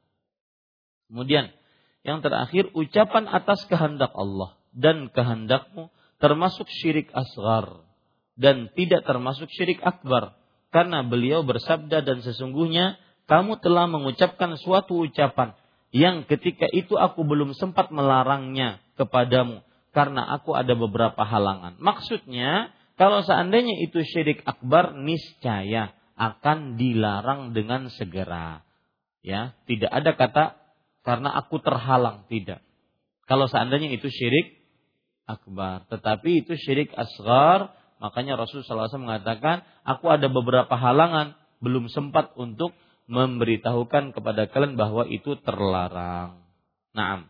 Kemudian yang terakhir ucapan atas kehendak Allah dan kehendakmu termasuk syirik asgar dan tidak termasuk syirik akbar karena beliau bersabda dan sesungguhnya kamu telah mengucapkan suatu ucapan yang ketika itu aku belum sempat melarangnya kepadamu karena aku ada beberapa halangan. Maksudnya, kalau seandainya itu syirik akbar niscaya akan dilarang dengan segera. Ya, tidak ada kata karena aku terhalang, tidak. Kalau seandainya itu syirik akbar, tetapi itu syirik asgar, makanya Rasulullah SAW mengatakan, aku ada beberapa halangan, belum sempat untuk memberitahukan kepada kalian bahwa itu terlarang. Nah,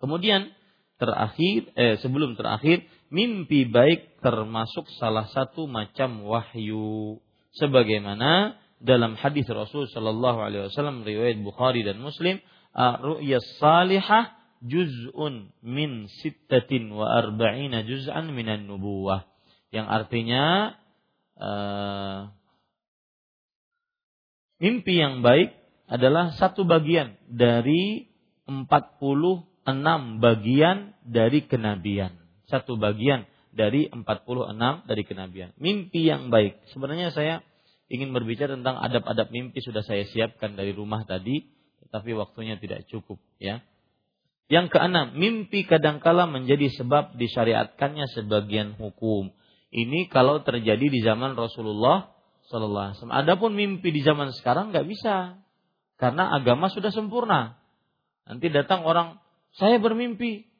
kemudian terakhir, eh, sebelum terakhir, mimpi baik termasuk salah satu macam wahyu. Sebagaimana dalam hadis Rasul Shallallahu Alaihi Wasallam riwayat Bukhari dan Muslim, ru'ya salihah juz'un min sittatin wa arba'ina juz'an minan nubuwah. Yang artinya uh, Mimpi yang baik adalah satu bagian dari 46 bagian dari kenabian. Satu bagian dari 46 dari kenabian. Mimpi yang baik. Sebenarnya saya ingin berbicara tentang adab-adab mimpi sudah saya siapkan dari rumah tadi, tapi waktunya tidak cukup ya. Yang keenam, mimpi kadangkala menjadi sebab disyariatkannya sebagian hukum. Ini kalau terjadi di zaman Rasulullah Sallallahu Alaihi Wasallam. Adapun mimpi di zaman sekarang nggak bisa karena agama sudah sempurna. Nanti datang orang, saya bermimpi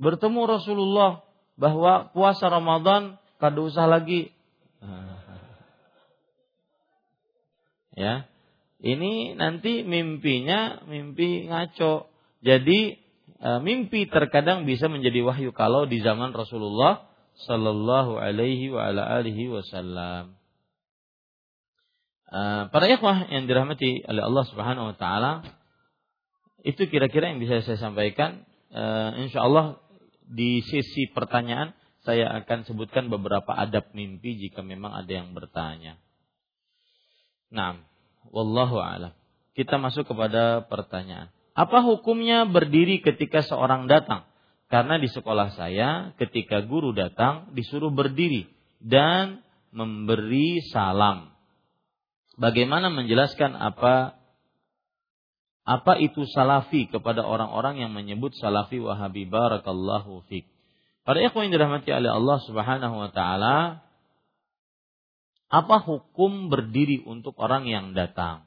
bertemu Rasulullah bahwa puasa Ramadan kada usah lagi. Ya, ini nanti mimpinya mimpi ngaco. Jadi e, mimpi terkadang bisa menjadi wahyu kalau di zaman Rasulullah Sallallahu Alaihi Wasallam. Eh, para ikhwah yang dirahmati oleh Allah Subhanahu wa taala itu kira-kira yang bisa saya sampaikan uh, insya Allah di sesi pertanyaan saya akan sebutkan beberapa adab mimpi jika memang ada yang bertanya. Nah, wallahu alam. Kita masuk kepada pertanyaan. Apa hukumnya berdiri ketika seorang datang? Karena di sekolah saya ketika guru datang disuruh berdiri dan memberi salam bagaimana menjelaskan apa apa itu salafi kepada orang-orang yang menyebut salafi wahabi barakallahu fik. Para ikhwan yang dirahmati oleh Allah Subhanahu wa taala, apa hukum berdiri untuk orang yang datang?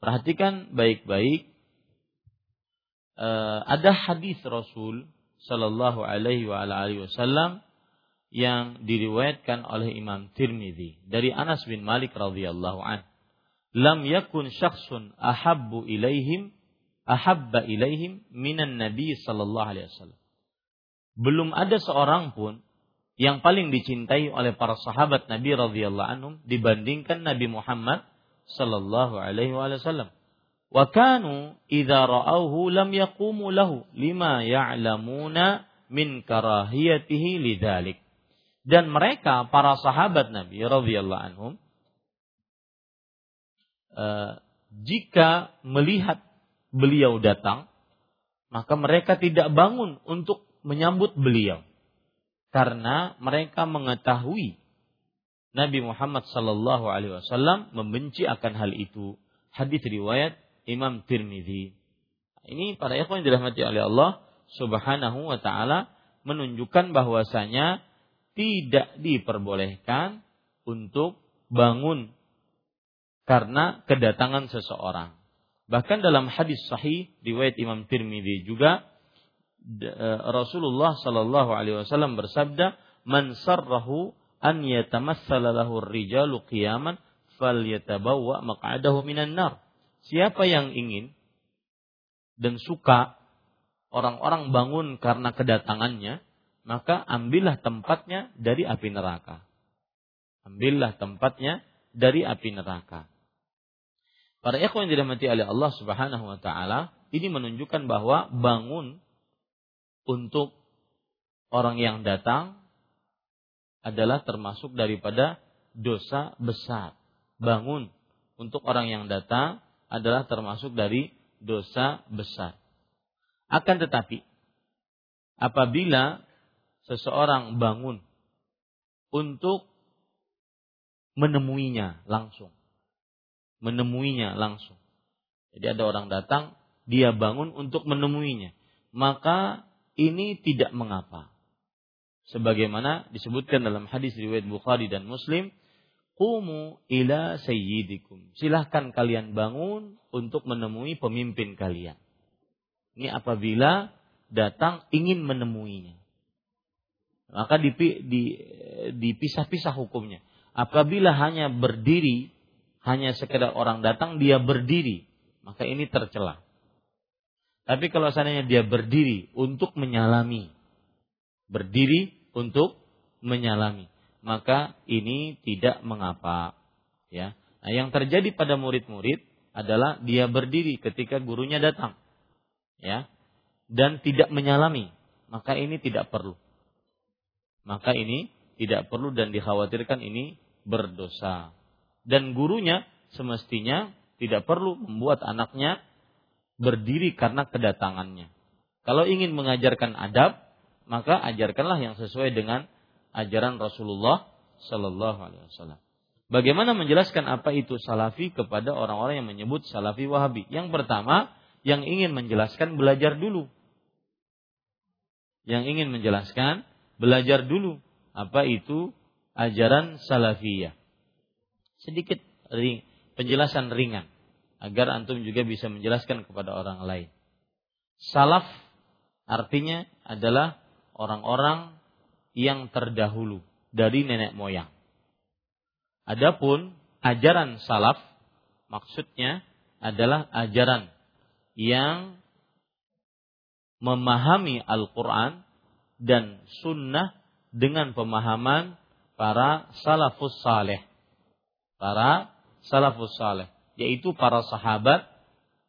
Perhatikan baik-baik. Uh, ada hadis Rasul Shallallahu Alaihi Wasallam yang diriwayatkan oleh Imam Tirmidzi dari Anas bin Malik radhiyallahu an. Lam yakun syakhsun ahabbu ilaihim ahabba ilaihim minan nabi sallallahu alaihi wasallam. Belum ada seorang pun yang paling dicintai oleh para sahabat Nabi radhiyallahu anhum dibandingkan Nabi Muhammad sallallahu alaihi wasallam. Wa kanu idza ra'awhu lam yaqumu lahu lima ya'lamuna min karahiyatihi lidzalik dan mereka para sahabat Nabi radhiyallahu anhum uh, jika melihat beliau datang maka mereka tidak bangun untuk menyambut beliau. Karena mereka mengetahui Nabi Muhammad sallallahu alaihi wasallam membenci akan hal itu. Hadis riwayat Imam Tirmidzi ini para ikhwan yang dirahmati oleh Allah Subhanahu wa taala menunjukkan bahwasanya tidak diperbolehkan untuk bangun karena kedatangan seseorang. Bahkan dalam hadis sahih riwayat Imam Tirmidzi juga e, Rasulullah Shallallahu alaihi wasallam bersabda, "Man sarrahu an yatamassala lahu rijalu qiyaman falyatabawwa maq'adahu minan nar." Siapa yang ingin dan suka orang-orang bangun karena kedatangannya, maka ambillah tempatnya dari api neraka. Ambillah tempatnya dari api neraka. Para ikhwan yang dirahmati oleh Allah Subhanahu wa taala, ini menunjukkan bahwa bangun untuk orang yang datang adalah termasuk daripada dosa besar. Bangun untuk orang yang datang adalah termasuk dari dosa besar. Akan tetapi apabila seseorang bangun untuk menemuinya langsung. Menemuinya langsung. Jadi ada orang datang, dia bangun untuk menemuinya. Maka ini tidak mengapa. Sebagaimana disebutkan dalam hadis riwayat Bukhari dan Muslim, Qumu ila sayyidikum. Silahkan kalian bangun untuk menemui pemimpin kalian. Ini apabila datang ingin menemuinya maka dipisah-pisah hukumnya. Apabila hanya berdiri, hanya sekedar orang datang dia berdiri, maka ini tercela. Tapi kalau seandainya dia berdiri untuk menyalami, berdiri untuk menyalami, maka ini tidak mengapa. Ya, nah, yang terjadi pada murid-murid adalah dia berdiri ketika gurunya datang, ya, dan tidak menyalami, maka ini tidak perlu maka ini tidak perlu dan dikhawatirkan ini berdosa. Dan gurunya semestinya tidak perlu membuat anaknya berdiri karena kedatangannya. Kalau ingin mengajarkan adab, maka ajarkanlah yang sesuai dengan ajaran Rasulullah Sallallahu Alaihi Wasallam. Bagaimana menjelaskan apa itu salafi kepada orang-orang yang menyebut salafi wahabi? Yang pertama, yang ingin menjelaskan belajar dulu. Yang ingin menjelaskan belajar dulu apa itu ajaran salafiyah. Sedikit ring, penjelasan ringan agar antum juga bisa menjelaskan kepada orang lain. Salaf artinya adalah orang-orang yang terdahulu dari nenek moyang. Adapun ajaran salaf maksudnya adalah ajaran yang memahami Al-Quran dan sunnah dengan pemahaman para salafus saleh. Para salafus saleh, yaitu para sahabat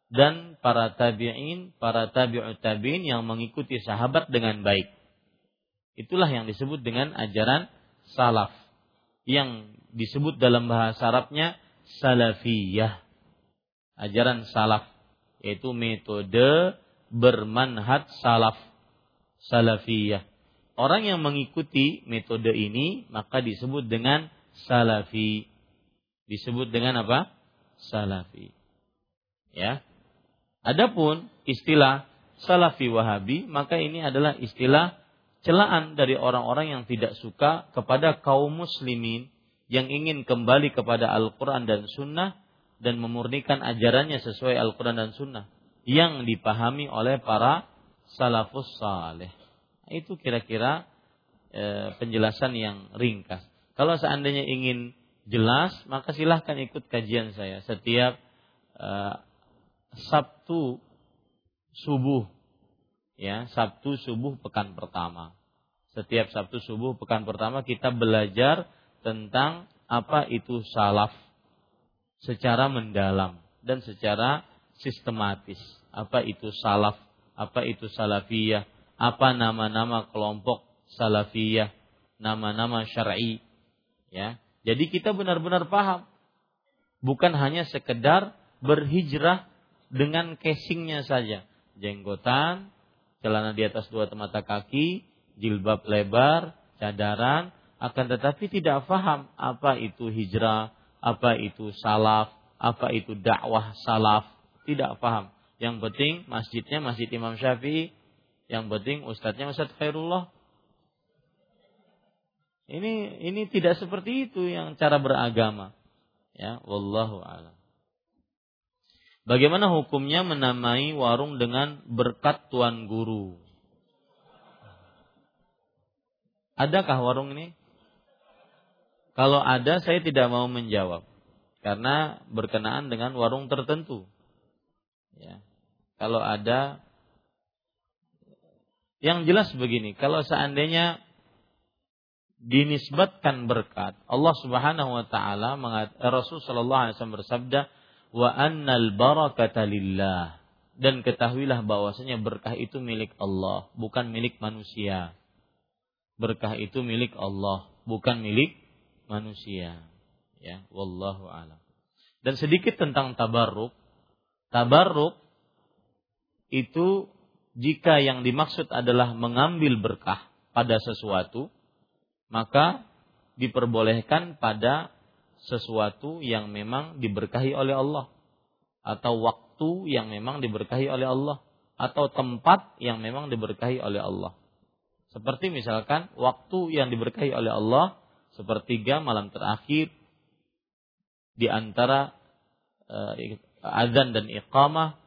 dan para tabi'in, para tabi'ut tabi'in yang mengikuti sahabat dengan baik. Itulah yang disebut dengan ajaran salaf. Yang disebut dalam bahasa Arabnya salafiyah. Ajaran salaf yaitu metode bermanhaj salaf salafiyah. Orang yang mengikuti metode ini maka disebut dengan salafi. Disebut dengan apa? Salafi. Ya. Adapun istilah salafi wahabi maka ini adalah istilah celaan dari orang-orang yang tidak suka kepada kaum muslimin yang ingin kembali kepada Al-Quran dan Sunnah dan memurnikan ajarannya sesuai Al-Quran dan Sunnah yang dipahami oleh para salafus saleh. Itu kira-kira e, penjelasan yang ringkas. Kalau seandainya ingin jelas, maka silahkan ikut kajian saya setiap e, Sabtu subuh ya Sabtu subuh pekan pertama. Setiap Sabtu subuh pekan pertama kita belajar tentang apa itu salaf secara mendalam dan secara sistematis. Apa itu salaf, apa itu salafiyah, apa nama-nama kelompok salafiyah, nama-nama syar'i. Ya. Jadi kita benar-benar paham. Bukan hanya sekedar berhijrah dengan casingnya saja. Jenggotan, celana di atas dua mata kaki, jilbab lebar, cadaran, akan tetapi tidak faham apa itu hijrah, apa itu salaf, apa itu dakwah salaf, tidak faham. Yang penting masjidnya masjid Imam Syafi'i, yang penting ustadznya Ustadz Khairullah. Ini ini tidak seperti itu yang cara beragama. Ya, wallahu a'lam. Bagaimana hukumnya menamai warung dengan berkat tuan guru? Adakah warung ini? Kalau ada saya tidak mau menjawab karena berkenaan dengan warung tertentu. Ya. Kalau ada yang jelas begini, kalau seandainya dinisbatkan berkat, Allah Subhanahu wa taala Rasul sallallahu alaihi bersabda, wa annal barakata lillah. Dan ketahuilah bahwasanya berkah itu milik Allah bukan milik manusia. Berkah itu milik Allah bukan milik manusia. Ya wallahu alam. Dan sedikit tentang tabarruk. Tabarruk itu jika yang dimaksud adalah mengambil berkah pada sesuatu maka diperbolehkan pada sesuatu yang memang diberkahi oleh Allah. Atau waktu yang memang diberkahi oleh Allah. Atau tempat yang memang diberkahi oleh Allah. Seperti misalkan waktu yang diberkahi oleh Allah sepertiga malam terakhir di antara uh, azan dan iqamah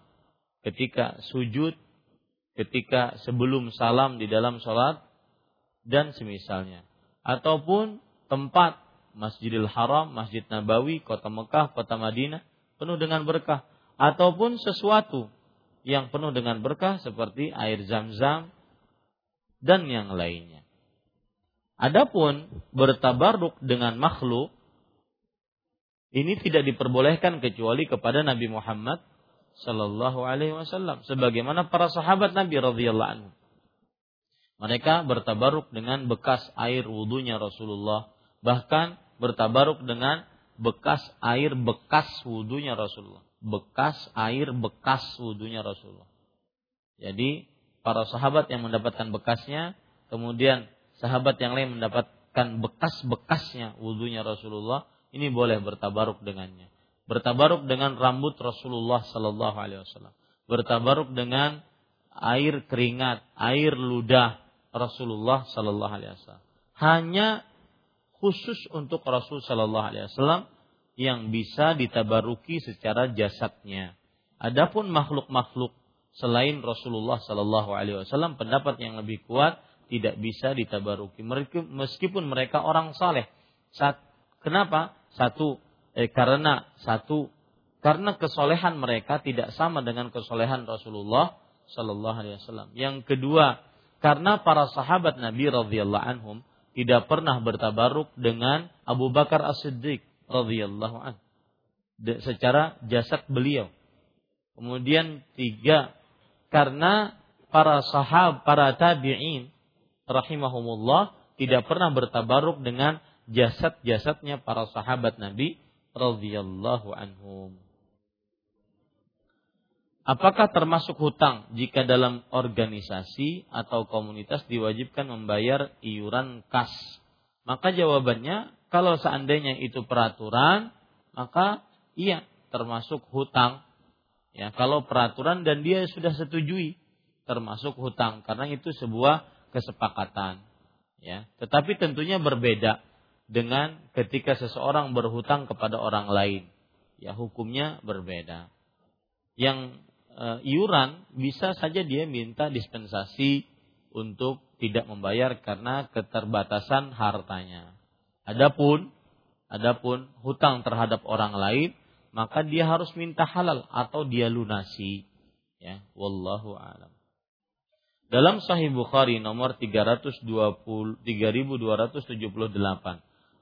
ketika sujud ketika sebelum salam di dalam sholat dan semisalnya. Ataupun tempat Masjidil Haram, Masjid Nabawi, kota Mekah, kota Madinah penuh dengan berkah ataupun sesuatu yang penuh dengan berkah seperti air zam-zam dan yang lainnya. Adapun bertabarruk dengan makhluk ini tidak diperbolehkan kecuali kepada Nabi Muhammad Sallallahu Alaihi Wasallam, sebagaimana para sahabat Nabi radhiyallahu. Mereka bertabaruk dengan bekas air wudhunya Rasulullah, bahkan bertabaruk dengan bekas air bekas wudhunya Rasulullah. Bekas air bekas wudhunya Rasulullah. Jadi para sahabat yang mendapatkan bekasnya, kemudian sahabat yang lain mendapatkan bekas-bekasnya wudhunya Rasulullah, ini boleh bertabaruk dengannya. Bertabaruk dengan rambut Rasulullah Sallallahu Alaihi Wasallam. Bertabaruk dengan air keringat, air ludah Rasulullah Sallallahu Alaihi Wasallam. Hanya khusus untuk Rasul Shallallahu Alaihi Wasallam yang bisa ditabaruki secara jasadnya. Adapun makhluk-makhluk selain Rasulullah Shallallahu Alaihi Wasallam pendapat yang lebih kuat tidak bisa ditabaruki meskipun mereka orang saleh. kenapa? Satu eh, karena satu karena kesolehan mereka tidak sama dengan kesolehan Rasulullah Shallallahu Alaihi Wasallam. Yang kedua karena para sahabat Nabi radhiyallahu anhum tidak pernah bertabaruk dengan Abu Bakar As-Siddiq radhiyallahu an secara jasad beliau. Kemudian tiga karena para sahab, para tabi'in rahimahumullah tidak pernah bertabaruk dengan jasad-jasadnya para sahabat Nabi radhiyallahu anhum. Apakah termasuk hutang jika dalam organisasi atau komunitas diwajibkan membayar iuran kas? Maka jawabannya, kalau seandainya itu peraturan, maka iya termasuk hutang. Ya, kalau peraturan dan dia sudah setujui termasuk hutang karena itu sebuah kesepakatan. Ya, tetapi tentunya berbeda dengan ketika seseorang berhutang kepada orang lain. Ya, hukumnya berbeda. Yang e, iuran bisa saja dia minta dispensasi untuk tidak membayar karena keterbatasan hartanya. Adapun adapun hutang terhadap orang lain maka dia harus minta halal atau dia lunasi. Ya, wallahu alam. Dalam Sahih Bukhari nomor 320 3278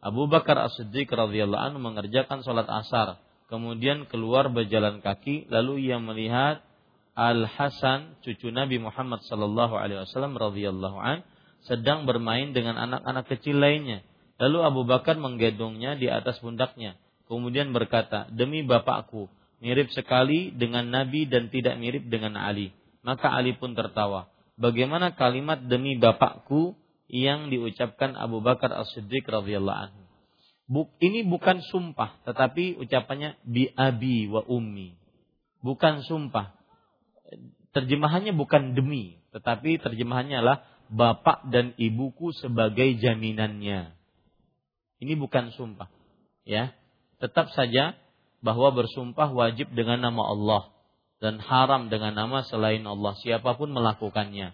Abu Bakar As-Siddiq radhiyallahu anhu mengerjakan sholat asar kemudian keluar berjalan kaki lalu ia melihat Al Hasan cucu Nabi Muhammad sallallahu alaihi wasallam radhiyallahu an sedang bermain dengan anak-anak kecil lainnya. Lalu Abu Bakar menggendongnya di atas pundaknya. Kemudian berkata demi bapakku mirip sekali dengan Nabi dan tidak mirip dengan Ali. Maka Ali pun tertawa. Bagaimana kalimat demi bapakku yang diucapkan Abu Bakar As-Siddiq radhiyallahu anhu. Ini bukan sumpah, tetapi ucapannya bi abi wa ummi. Bukan sumpah. Terjemahannya bukan demi, tetapi terjemahannya adalah bapak dan ibuku sebagai jaminannya. Ini bukan sumpah. Ya. Tetap saja bahwa bersumpah wajib dengan nama Allah dan haram dengan nama selain Allah siapa pun melakukannya.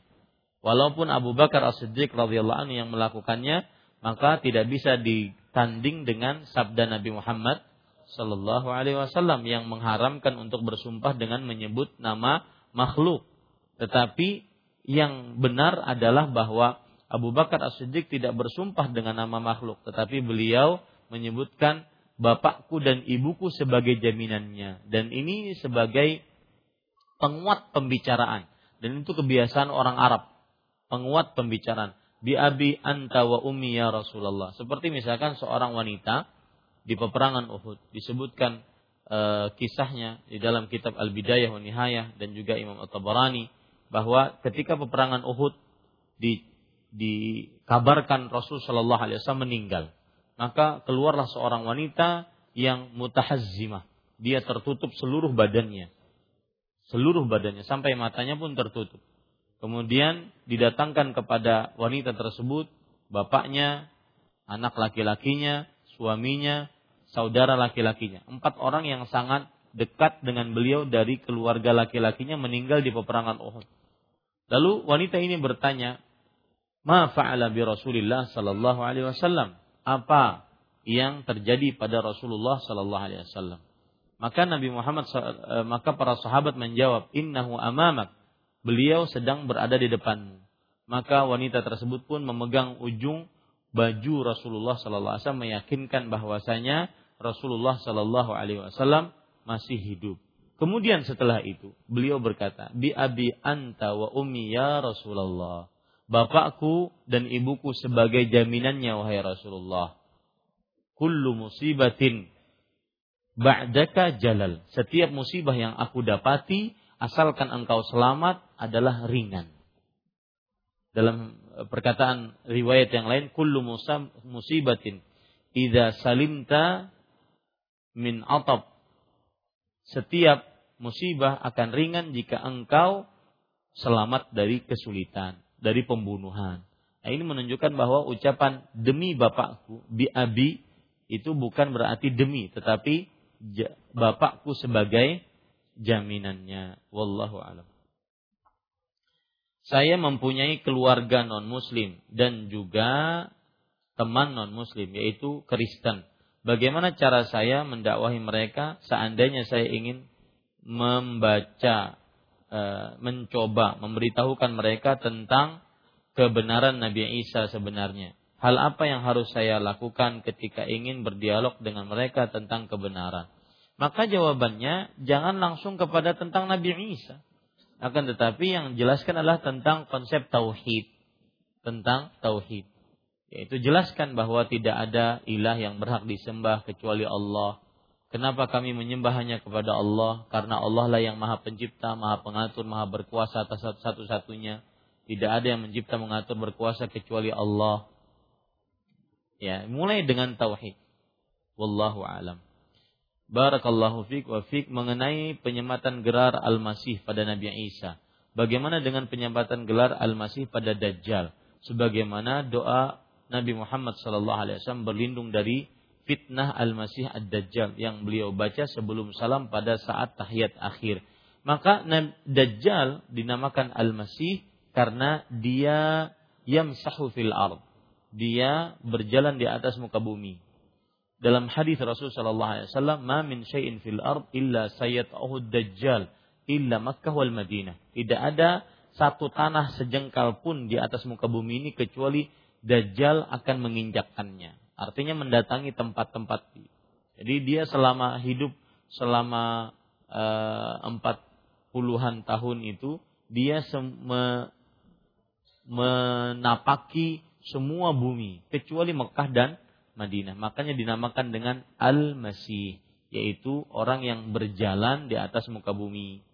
Walaupun Abu Bakar As-Siddiq radhiyallahu anhu yang melakukannya, maka tidak bisa ditanding dengan sabda Nabi Muhammad sallallahu alaihi wasallam yang mengharamkan untuk bersumpah dengan menyebut nama makhluk. Tetapi yang benar adalah bahwa Abu Bakar As-Siddiq tidak bersumpah dengan nama makhluk, tetapi beliau menyebutkan bapakku dan ibuku sebagai jaminannya. Dan ini sebagai penguat pembicaraan. Dan itu kebiasaan orang Arab. Penguat pembicaraan bi abi anta wa ummi ya Rasulullah. Seperti misalkan seorang wanita di peperangan Uhud disebutkan e, kisahnya di dalam kitab Al-Bidayah wa Nihayah dan juga Imam At-Tabarani bahwa ketika peperangan Uhud di dikabarkan Rasul Shallallahu Alaihi Wasallam meninggal maka keluarlah seorang wanita yang mutahazzimah. Dia tertutup seluruh badannya. Seluruh badannya sampai matanya pun tertutup. Kemudian didatangkan kepada wanita tersebut bapaknya, anak laki-lakinya, suaminya, saudara laki-lakinya. Empat orang yang sangat dekat dengan beliau dari keluarga laki-lakinya meninggal di peperangan Uhud. Lalu wanita ini bertanya, "Ma fa'ala bi Rasulillah sallallahu alaihi wasallam?" Apa yang terjadi pada Rasulullah sallallahu alaihi wasallam? Maka Nabi Muhammad eh, maka para sahabat menjawab, "Innahu amamak." Beliau sedang berada di depanmu. Maka wanita tersebut pun memegang ujung baju Rasulullah sallallahu alaihi wasallam meyakinkan bahwasanya Rasulullah sallallahu alaihi wasallam masih hidup. Kemudian setelah itu beliau berkata, "Bi abi anta wa ummi ya Rasulullah." Bapakku dan ibuku sebagai jaminannya wahai Rasulullah. Kullu musibatin ba'daka jalal. Setiap musibah yang aku dapati asalkan engkau selamat adalah ringan. Dalam eh, perkataan riwayat yang lain kullu musibatin idza salimta min atab. Setiap musibah akan ringan jika engkau selamat dari kesulitan, dari pembunuhan. Nah, ini menunjukkan bahwa ucapan demi bapakku bi abi itu bukan berarti demi, tetapi bapakku sebagai jaminannya. Wallahu alam. Saya mempunyai keluarga non muslim dan juga teman non muslim yaitu Kristen. Bagaimana cara saya mendakwahi mereka seandainya saya ingin membaca e, mencoba memberitahukan mereka tentang kebenaran Nabi Isa sebenarnya. Hal apa yang harus saya lakukan ketika ingin berdialog dengan mereka tentang kebenaran? Maka jawabannya jangan langsung kepada tentang Nabi Isa. Akan tetapi yang jelaskan adalah tentang konsep tauhid. Tentang tauhid. Yaitu jelaskan bahwa tidak ada ilah yang berhak disembah kecuali Allah. Kenapa kami menyembah hanya kepada Allah? Karena Allah lah yang maha pencipta, maha pengatur, maha berkuasa atas satu-satunya. Tidak ada yang mencipta, mengatur, berkuasa kecuali Allah. Ya, mulai dengan tauhid. Wallahu alam. Barakallahu fiq wa fiq mengenai penyematan gelar Al-Masih pada Nabi Isa. Bagaimana dengan penyematan gelar Al-Masih pada Dajjal? Sebagaimana doa Nabi Muhammad sallallahu alaihi wasallam berlindung dari fitnah Al-Masih Ad-Dajjal yang beliau baca sebelum salam pada saat tahiyat akhir. Maka Dajjal dinamakan Al-Masih karena dia yamsahu fil ard. Dia berjalan di atas muka bumi. Dalam hadis Rasul sallallahu alaihi wasallam, "Ma min syai'in fil ard illa sayat'uhu dajjal illa Makkah wal Madinah." Tidak ada satu tanah sejengkal pun di atas muka bumi ini kecuali Dajjal akan menginjakkannya. Artinya mendatangi tempat-tempat. Jadi dia selama hidup selama eh, empat puluhan tahun itu dia me, menapaki semua bumi kecuali Mekah dan Madinah. Makanya dinamakan dengan Al-Masih, yaitu orang yang berjalan di atas muka bumi.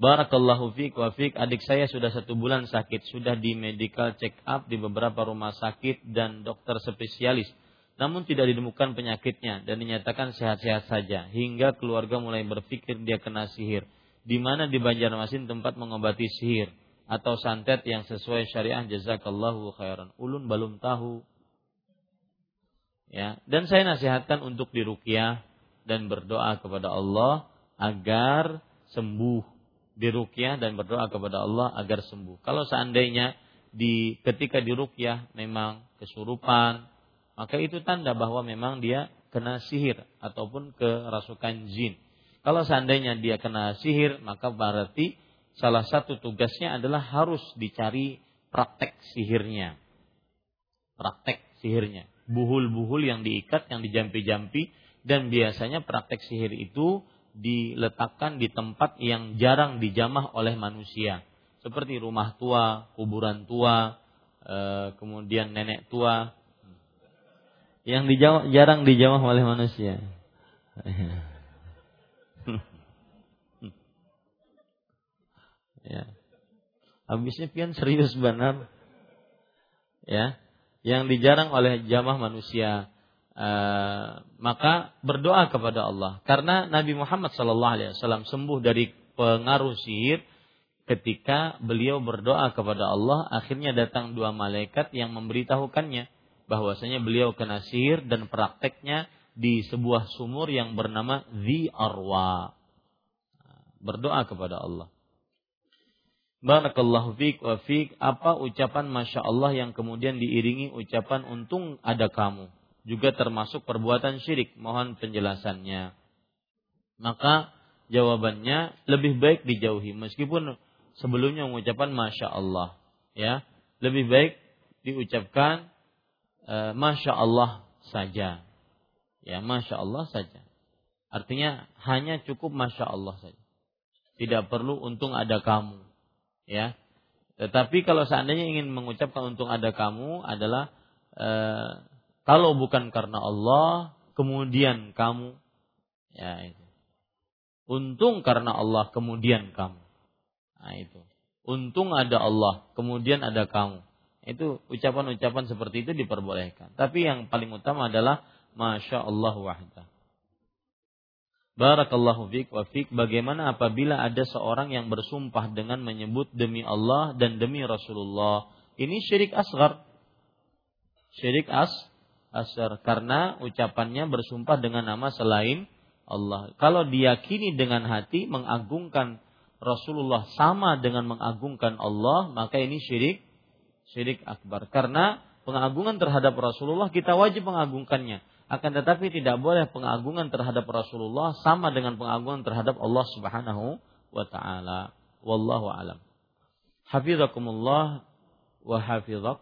Barakallahu fiq wa fiq. Adik saya sudah satu bulan sakit. Sudah di medical check up di beberapa rumah sakit dan dokter spesialis. Namun tidak ditemukan penyakitnya dan dinyatakan sehat-sehat saja. Hingga keluarga mulai berpikir dia kena sihir. Di mana di Banjarmasin tempat mengobati sihir atau santet yang sesuai syariah jazakallahu khairan. Ulun belum tahu. Ya, dan saya nasihatkan untuk diruqyah dan berdoa kepada Allah agar sembuh dirukyah dan berdoa kepada Allah agar sembuh. Kalau seandainya di ketika dirukyah memang kesurupan, maka itu tanda bahwa memang dia kena sihir ataupun kerasukan jin. Kalau seandainya dia kena sihir, maka berarti salah satu tugasnya adalah harus dicari praktek sihirnya. Praktek sihirnya. Buhul-buhul yang diikat, yang dijampi-jampi, dan biasanya praktek sihir itu diletakkan di tempat yang jarang dijamah oleh manusia, seperti rumah tua, kuburan tua, e, kemudian nenek tua, yang dijamah, jarang dijamah oleh manusia. ya. Habisnya pian serius benar. Ya. Yang dijarang oleh jamah manusia Eh, maka berdoa kepada Allah. Karena Nabi Muhammad Shallallahu Alaihi Wasallam sembuh dari pengaruh sihir ketika beliau berdoa kepada Allah akhirnya datang dua malaikat yang memberitahukannya bahwasanya beliau kena sihir dan prakteknya di sebuah sumur yang bernama The Arwa. Berdoa kepada Allah Barakallahu fiq wa fiq apa ucapan Masya Allah yang kemudian diiringi ucapan untung ada kamu? Juga termasuk perbuatan syirik. Mohon penjelasannya. Maka jawabannya lebih baik dijauhi. Meskipun sebelumnya mengucapkan masya Allah ya. Lebih baik diucapkan e, masya Allah saja. Ya masya Allah saja. Artinya hanya cukup masya Allah saja. Tidak perlu untung ada kamu ya tetapi kalau seandainya ingin mengucapkan untung ada kamu adalah e, kalau bukan karena Allah, kemudian kamu, ya itu. Untung karena Allah, kemudian kamu. Nah itu. Untung ada Allah, kemudian ada kamu. Itu ucapan-ucapan seperti itu diperbolehkan. Tapi yang paling utama adalah Masya Allah wahda. Barakallahu fiq wa fiq. Bagaimana apabila ada seorang yang bersumpah dengan menyebut demi Allah dan demi Rasulullah. Ini syirik asgar. Syirik as asar karena ucapannya bersumpah dengan nama selain Allah. Kalau diyakini dengan hati mengagungkan Rasulullah sama dengan mengagungkan Allah, maka ini syirik syirik akbar. Karena pengagungan terhadap Rasulullah kita wajib mengagungkannya. Akan tetapi tidak boleh pengagungan terhadap Rasulullah sama dengan pengagungan terhadap Allah Subhanahu wa taala. Wallahu alam. Hafizakumullah wa hafizak.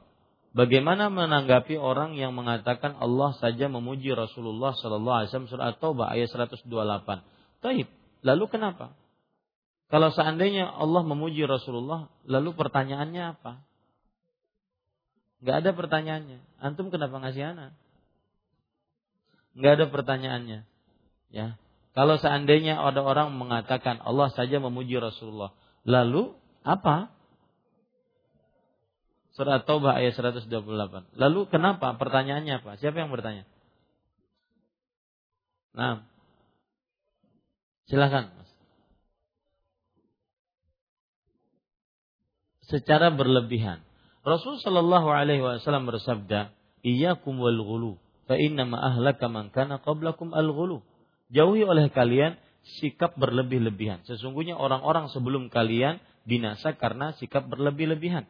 Bagaimana menanggapi orang yang mengatakan Allah saja memuji Rasulullah Sallallahu Alaihi Wasallam surat Taubah ayat 128. Taib. Lalu kenapa? Kalau seandainya Allah memuji Rasulullah, lalu pertanyaannya apa? Gak ada pertanyaannya. Antum kenapa ngasih anak? Gak ada pertanyaannya. Ya. Kalau seandainya ada orang mengatakan Allah saja memuji Rasulullah, lalu apa? Surat Taubah ayat 128. Lalu kenapa? Pertanyaannya apa? Siapa yang bertanya? Nah, silakan. Secara berlebihan. Rasul Shallallahu Alaihi Wasallam bersabda, "Iyyakum wal ghulu, fa inna ma ahlaka man kana qablakum al ghulu." Jauhi oleh kalian sikap berlebih-lebihan. Sesungguhnya orang-orang sebelum kalian binasa karena sikap berlebih-lebihan.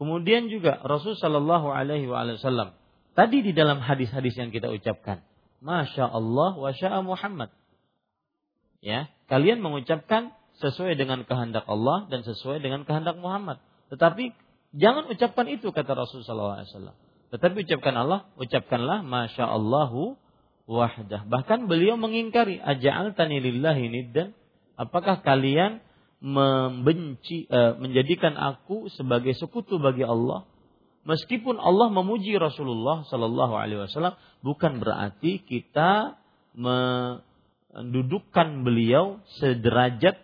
Kemudian juga Rasul Shallallahu Alaihi Wasallam tadi di dalam hadis-hadis yang kita ucapkan, Masya Allah wa syaa Muhammad. Ya, kalian mengucapkan sesuai dengan kehendak Allah dan sesuai dengan kehendak Muhammad. Tetapi jangan ucapkan itu kata Rasul sallallahu alaihi wasallam. Tetapi ucapkan Allah, ucapkanlah masya Allahu wahdah. Bahkan beliau mengingkari aja'al tani lillahi niddan. Apakah kalian membenci uh, menjadikan aku sebagai sekutu bagi Allah? Meskipun Allah memuji Rasulullah Sallallahu Alaihi Wasallam, bukan berarti kita mendudukkan beliau sederajat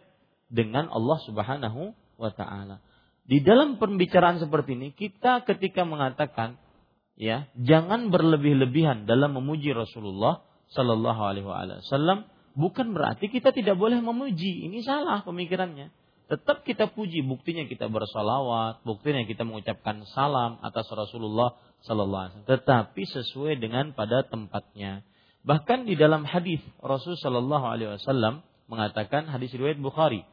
dengan Allah Subhanahu wa taala. Di dalam pembicaraan seperti ini kita ketika mengatakan ya, jangan berlebih-lebihan dalam memuji Rasulullah sallallahu alaihi wasallam bukan berarti kita tidak boleh memuji. Ini salah pemikirannya. Tetap kita puji, buktinya kita bersalawat, buktinya kita mengucapkan salam atas Rasulullah sallallahu alaihi wasallam, tetapi sesuai dengan pada tempatnya. Bahkan di dalam hadis Rasul sallallahu alaihi wasallam mengatakan hadis riwayat Bukhari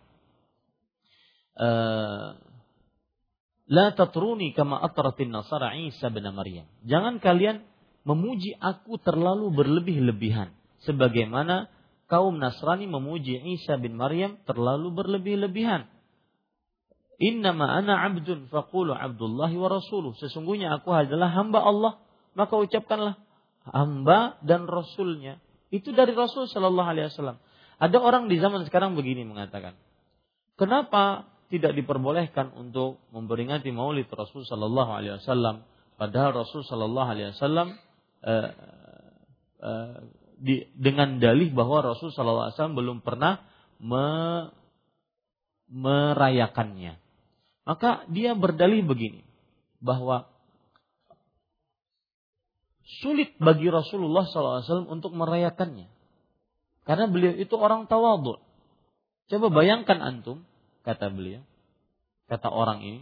Eh, la tatruni kama atratin nasara Isa bin Maryam. Jangan kalian memuji aku terlalu berlebih-lebihan sebagaimana kaum Nasrani memuji Isa bin Maryam terlalu berlebih-lebihan. Innama ana abdun faqulu abdullahi wa rasuluh. Sesungguhnya aku adalah hamba Allah, maka ucapkanlah hamba dan rasulnya. Itu dari Rasul Shallallahu Wasallam. Ada orang di zaman sekarang begini mengatakan, kenapa tidak diperbolehkan untuk memperingati Maulid Rasul Shallallahu Alaihi Wasallam. Padahal Rasul Shallallahu Alaihi Wasallam eh, eh, dengan dalih bahwa Rasul Shallallahu Alaihi Wasallam belum pernah me, merayakannya. Maka dia berdalih begini bahwa sulit bagi Rasulullah SAW untuk merayakannya. Karena beliau itu orang tawadhu. Coba bayangkan antum, kata beliau, kata orang ini,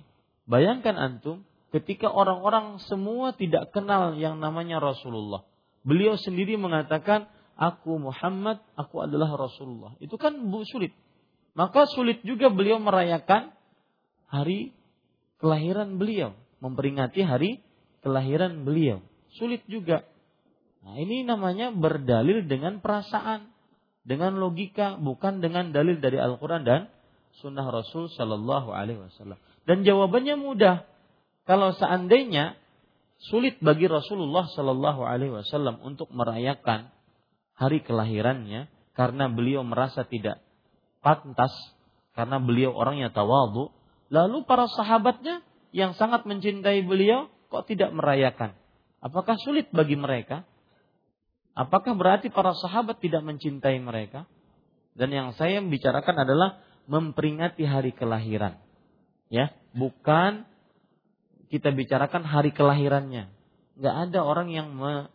bayangkan antum ketika orang-orang semua tidak kenal yang namanya Rasulullah. Beliau sendiri mengatakan, aku Muhammad, aku adalah Rasulullah. Itu kan sulit. Maka sulit juga beliau merayakan hari kelahiran beliau, memperingati hari kelahiran beliau. Sulit juga. Nah, ini namanya berdalil dengan perasaan, dengan logika, bukan dengan dalil dari Al-Quran dan sunnah Rasul Shallallahu Alaihi Wasallam. Dan jawabannya mudah. Kalau seandainya sulit bagi Rasulullah Shallallahu Alaihi Wasallam untuk merayakan hari kelahirannya karena beliau merasa tidak pantas karena beliau orangnya tawadu, lalu para sahabatnya yang sangat mencintai beliau kok tidak merayakan? Apakah sulit bagi mereka? Apakah berarti para sahabat tidak mencintai mereka? Dan yang saya bicarakan adalah memperingati hari kelahiran. Ya, bukan kita bicarakan hari kelahirannya. Enggak ada orang yang me,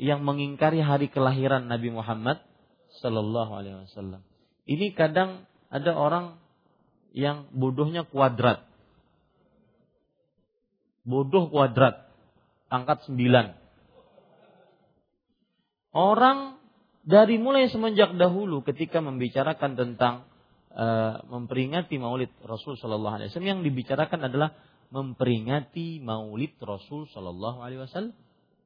yang mengingkari hari kelahiran Nabi Muhammad Sallallahu Alaihi Wasallam. Ini kadang ada orang yang bodohnya kuadrat. Bodoh kuadrat. Angkat sembilan. Orang dari mulai semenjak dahulu ketika membicarakan tentang Eh, memperingati Maulid Rasul Shallallahu Alaihi Wasallam yang dibicarakan adalah memperingati Maulid Rasul Shallallahu Alaihi Wasallam,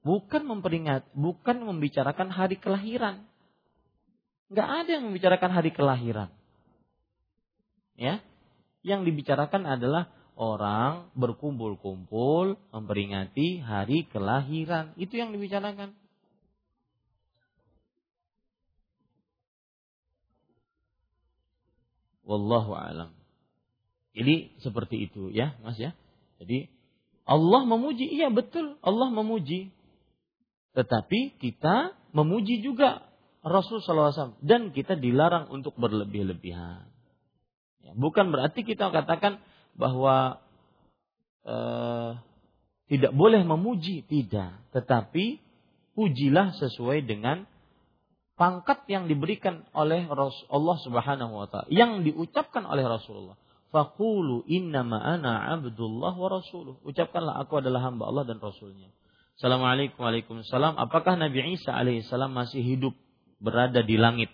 bukan memperingat, bukan membicarakan hari kelahiran. Nggak ada yang membicarakan hari kelahiran. Ya, yang dibicarakan adalah orang berkumpul-kumpul memperingati hari kelahiran. Itu yang dibicarakan. Wallahu alam. Jadi seperti itu ya, Mas ya. Jadi Allah memuji, iya betul, Allah memuji. Tetapi kita memuji juga Rasul SAW dan kita dilarang untuk berlebih-lebihan. Ya, bukan berarti kita katakan bahwa eh, tidak boleh memuji, tidak. Tetapi pujilah sesuai dengan pangkat yang diberikan oleh Allah Subhanahu wa taala yang diucapkan oleh Rasulullah faqulu innama ana abdullah wa rasuluh ucapkanlah aku adalah hamba Allah dan rasulnya Assalamualaikum Waalaikumsalam apakah Nabi Isa alaihissalam masih hidup berada di langit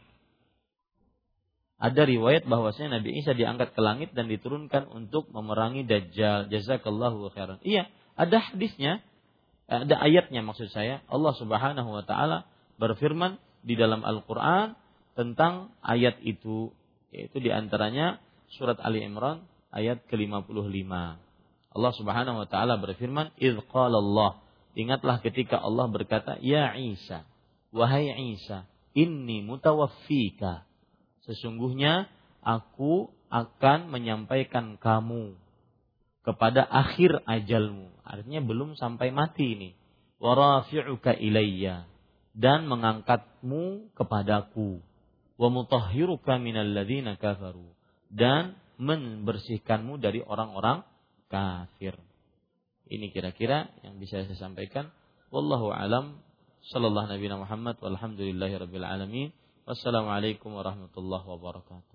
ada riwayat bahwasanya Nabi Isa diangkat ke langit dan diturunkan untuk memerangi Dajjal. Jazakallahu khairan. Iya, ada hadisnya, ada ayatnya maksud saya. Allah Subhanahu wa taala berfirman di dalam Al-Qur'an tentang ayat itu yaitu di antaranya surat Ali Imran ayat ke-55. Allah Subhanahu wa taala berfirman, "Idz qala Allah" Ingatlah ketika Allah berkata, "Ya Isa, wahai Isa, inni mutawaffika." Sesungguhnya aku akan menyampaikan kamu kepada akhir ajalmu. Artinya belum sampai mati ini. Warafi'uka ilayya dan mengangkatmu kepadaku. Wa mutahhiruka minal ladzina kafaru dan membersihkanmu dari orang-orang kafir. Ini kira-kira yang bisa saya sampaikan. Wallahu alam. Sallallahu Nabi Muhammad walhamdulillahi rabbil alamin. Wassalamualaikum warahmatullahi wabarakatuh.